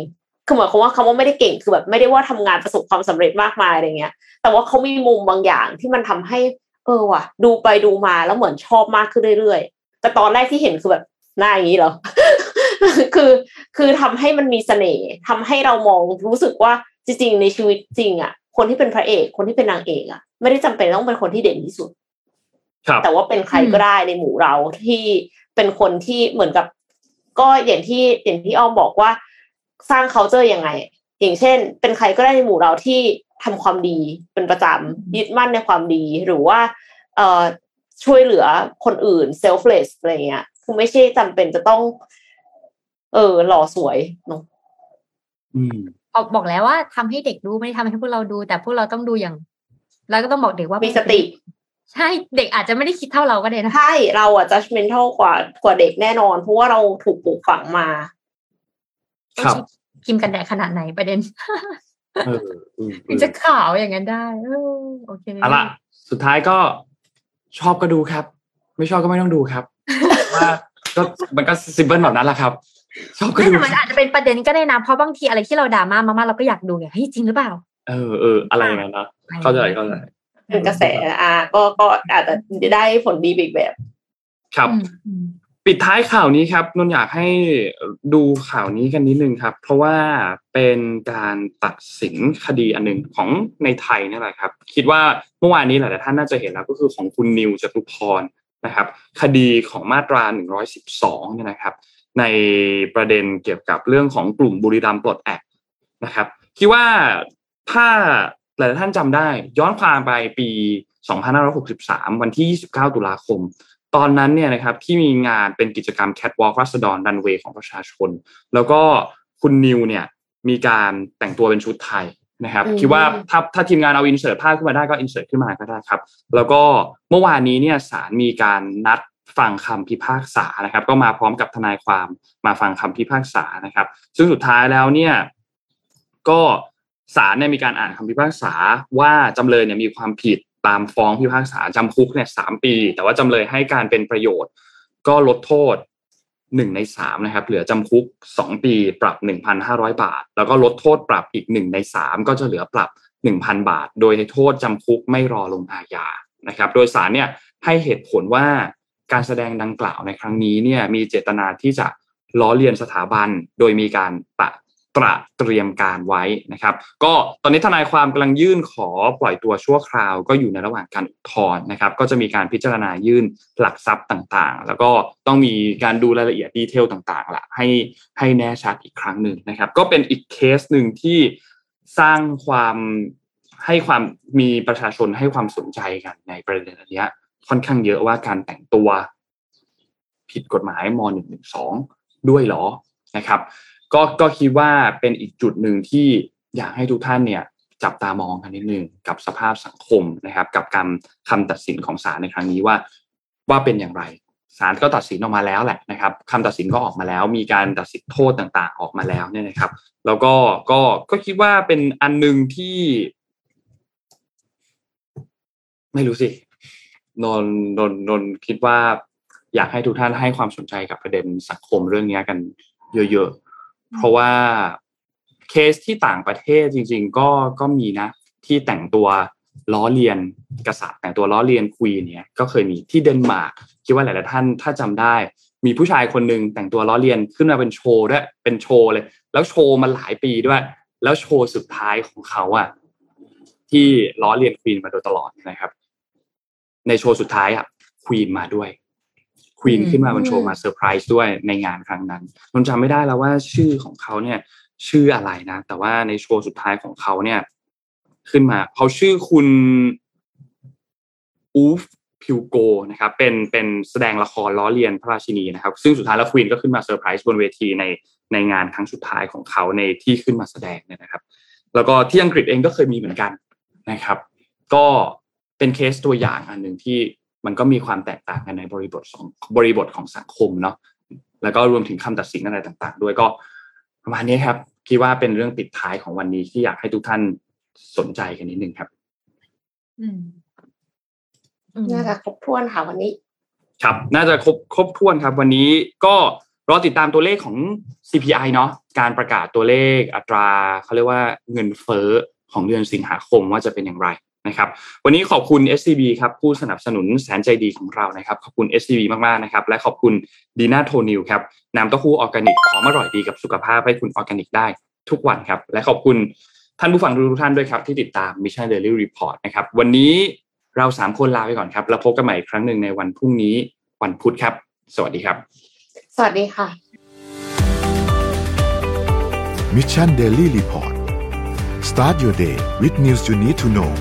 คือหมายความว่าคำว่าไม่ได้เก่งคือแบบไม่ได้ว่าทำงานประสบความสำเร็จมากมายอะไรเงี้ย แต่ว่าเขามีมุมบางอย่างที่มันทำให้ เออว่ะ ดูไปดูมาแล้วเหมือนชอบมากขึ้นเรื่อยๆ แต่ตอนแรกที่เห็นคือแบบหน้าอย่างนี้เหรอ คือคือทำให้มันมีเสน่ห์ทำให้เรามองรู้สึกว่าจริงๆในชีวิตจริงอะ คนที่เป็นพระเอก คนที่เป็นนางเอกอะ ไม่ได้จำเป็นต้องเป็นคนที่เด่นที่สุดครับแต่ว่าเป็นใครก็ได้ในหมู่เราที่เป็นคนที่เหมือนกับ ก็อย่างที่อย่างที่อ้อมบอกว่าสร้าง culture ยังไง อย่างเช่น เป็นใครก็ได้ในหมู่เราที่ทำความดีเป็นประจำยึดมั่นในความดีหรือว่าเอ่อช่วยเหลือคนอื่น selfless อะไรเงี้ยคือไม่ใช่จำเป็นจะต้อง เออหล่อสวยเนอะอืมพเอาบอกแล้วว่าทำให้เด็กดูไม่ได้ทำให้พวกเราดู แต่พวกเราต้องดูอย่างเราก็ต้องบอกเด็กว่ามีมีสติ ใช่เด็กอาจจะไม่ได้คิดเท่าเราก็ได้นะ ใช่เราอะ judgmental กว่ากว่าเด็กแน่นอน เพราะว่าเราถูกปลูกฝังมา ครับครีมกันแดดขนาดไหนประเด็นเอออืมถึงจะขาวอย่างนั้นได้เออโอเคเอาละสุดท้ายก็ชอบก็ดูครับ ไม่ชอบก็ไม่ต้องดูครับว่าก็มันก็ซิมเพิลแบบนั้นแหละครับชอบก็ไม่ดูแต่มันอาจจะเป็นประเด็นก็ได้นะเพราะบางทีอะไรที่เราด่ามากมากๆเราก็อยากดูไงเฮ้ยจริงหรือเปล่า เออเอออะไรอย่างนั้นนะเข้าใจเข้าใจ เป็นกระแสอะก็ก็อาจจะได้ผลดีไปอีกแบบ ครับอืมอืมปิดท้ายข่าวนี้ครับนนท์อยากให้ดูข่าวนี้กันนิดนึงครับ เพราะว่าเป็นการตัดสินคดีอันหนึ่งของในไทยนี่แหละครับ คิดว่าเมื่อวานนี้หลายๆท่านน่าจะเห็นแล้วก็คือของคุณนิวจตุพรนะครับ คดีของมาตรา 112เนี่ยนะครับ ในประเด็นเกี่ยวกับเรื่องของกลุ่มบุรีรัมย์ปลดแอกนะครับ คิดว่าถ้า หลายๆท่านจำได้ ย้อนความไปปี 2563 วันที่ 29 ตุลาคม ตอนนั้นเนี่ยนะครับที่มีงานเป็นกิจกรรม Catwalk รัศดรรันเวย์ของประชาชน แล้วก็คุณนิวเนี่ยมีการแต่งตัวเป็นชุดไทยนะครับอืมคิดว่าถ้าถ้าทีมงานเอาอินเสิร์ตภาพขึ้นมาได้ก็อินเสิร์ตขึ้นมาก็ได้ครับ แล้วก็เมื่อวานนี้เนี่ยศาลมีการนัดฟังคำพิพากษานะครับ ก็มาพร้อมกับทนายความมาฟังคำพิพากษานะครับ ซึ่งสุดท้ายแล้วเนี่ยก็ ศาลเนี่ยมีการอ่านคำพิพากษาว่าจำเลยเนี่ยมีความผิดตามฟ้องพิพากษาจำคุกเนี่ยสามปี แต่ว่าจำเลยให้การเป็นประโยชน์ ก็ลดโทษหนึ่งในสามนะครับ เหลือจำคุกสองปีปรับหนึ่งพันห้าร้อยบาท แล้วก็ลดโทษปรับอีกหนึ่งในสามก็จะเหลือปรับหนึ่งพันบาท โดยโทษจำคุกไม่รอลงอาญานะครับ โดยศาลเนี่ยให้เหตุผลว่าการแสดงดังกล่าวในครั้งนี้เนี่ยมีเจตนาที่จะล้อเลียนสถาบัน โดยมีการปะ ตระเตรียมการไว้นะครับ ก็ตอนนี้ทนายความกำลังยื่นขอปล่อยตัวชั่วคราว ก็อยู่ในระหว่างการอุทธรณ์นะครับ ก็จะมีการพิจารณายื่นหลักทรัพย์ต่างๆ แล้วก็ต้องมีการดูรายละเอียดดีเทลต่างๆละให้ให้แน่ชัดอีกครั้งหนึ่งนะครับ ก็เป็นอีกเคสหนึ่งที่สร้างความให้ความมีประชาชนให้ความสนใจกันในประเด็นอันนี้ค่อนข้างเยอะว่าการแต่งตัว ผิดกฎหมายม .112 ด้วยหรอนะครับ ก็ก็คิดว่าเป็นอีกจุดหนึ่งที่อยากให้ทุกท่านเนี่ยจับตามองกันนิดนึงกับสภาพสังคมนะครับ กับการคำตัดสินของศาลในครั้งนี้ว่าว่าเป็นอย่างไรศาลก็ตัดสินออกมาแล้วแหละนะครับคำตัดสินก็ออกมาแล้ว มีการตัดสินโทษต่างๆ ออกมาแล้วเนี่ยนะครับ แล้วก็ก็ก็คิดว่าเป็นอันหนึ่งที่ ไม่รู้สินนนนนนคิดว่า อยากให้ทุกท่านให้ความสนใจกับประเด็นสังคมเรื่องนี้กันเยอะๆ เพราะว่าเคสที่ต่างประเทศจริง ๆ ก็ก็มีนะ ที่แต่งตัวล้อเลียนกษัตริย์แต่งตัวล้อเลียน queen เนี่ยก็เคยมีที่เดนมาร์กคิดว่าหลายๆท่านถ้าจำได้ มีผู้ชายคนหนึ่งแต่งตัวล้อเลียนขึ้นมาเป็นโชว์ด้วยเป็นโชว์เลย แล้วโชว์มาหลายปีด้วย แล้วโชว์สุดท้ายของเขาอะที่ล้อเลียน queen มาโดยตลอดนะครับ ในโชว์สุดท้ายอะ queen มาด้วย queen ขึ้นมาบนโชว์มาเซอร์ไพรส์ด้วยในงานครั้งนั้นนนท์จำไม่ได้แล้วว่าชื่อของเขาเนี่ยชื่ออะไรนะ แต่ว่าในโชว์สุดท้ายของเขาเนี่ย ขึ้นมาเขาชื่อคุณอูฟพิวโกนะครับเป็นเป็นแสดงละครล้อเลียนพระราชินีนะครับ ซึ่งสุดท้ายแล้ว queen ก็ขึ้นมาเซอร์ไพรส์บนเวทีในในงานครั้งสุดท้ายของเขาในที่ขึ้นมาแสดงเนี่ยนะครับ แล้วก็ที่อังกฤษเองก็เคยมีเหมือนกันนะครับ ก็เป็นเคสตัวอย่างอันหนึ่งที่ มันก็มีความแตกต่างกันในบริบทของบริบทของสังคมเนาะแล้วก็รวมถึงคำตัดสินอะไรต่าง ๆ ด้วยก็ประมาณนี้ครับคิดว่าเป็นเรื่องปิดท้ายของวันนี้ที่อยากให้ทุกท่านสนใจกันนิดนึงครับอืมอืมน่าจะครบถ้วนค่ะวันนี้ ครับ น่าจะครบครบถ้วนครับ วันนี้ก็รอติดตามตัวเลขของ CPI เนาะการประกาศตัวเลขอัตราเขาเรียกว่าเงินเฟ้อของเดือนสิงหาคมว่าจะเป็นอย่างไร นะครับวันนี้ขอบคุณ SCB ครับผู้สนับสนุนแสนใจดีของเรานะครับขอบคุณ SCB มากๆนะครับและขอบคุณดีน่าโทนิวครับน้ำเต้าหู้ออร์แกนิกของอร่อยดีกับสุขภาพให้คุณออร์แกนิกได้ทุกวันครับและขอบคุณท่านผู้ฟังทุกๆท่านด้วยครับที่ติดตาม Mission Daily Report นะครับวันนี้เราสามคนลาไปก่อนครับแล้วพบกันใหม่อีกครั้งหนึ่งในวันพรุ่งนี้วันพุธครับ สวัสดีครับ สวัสดีค่ะ Mission Daily Report start your day with news you need to know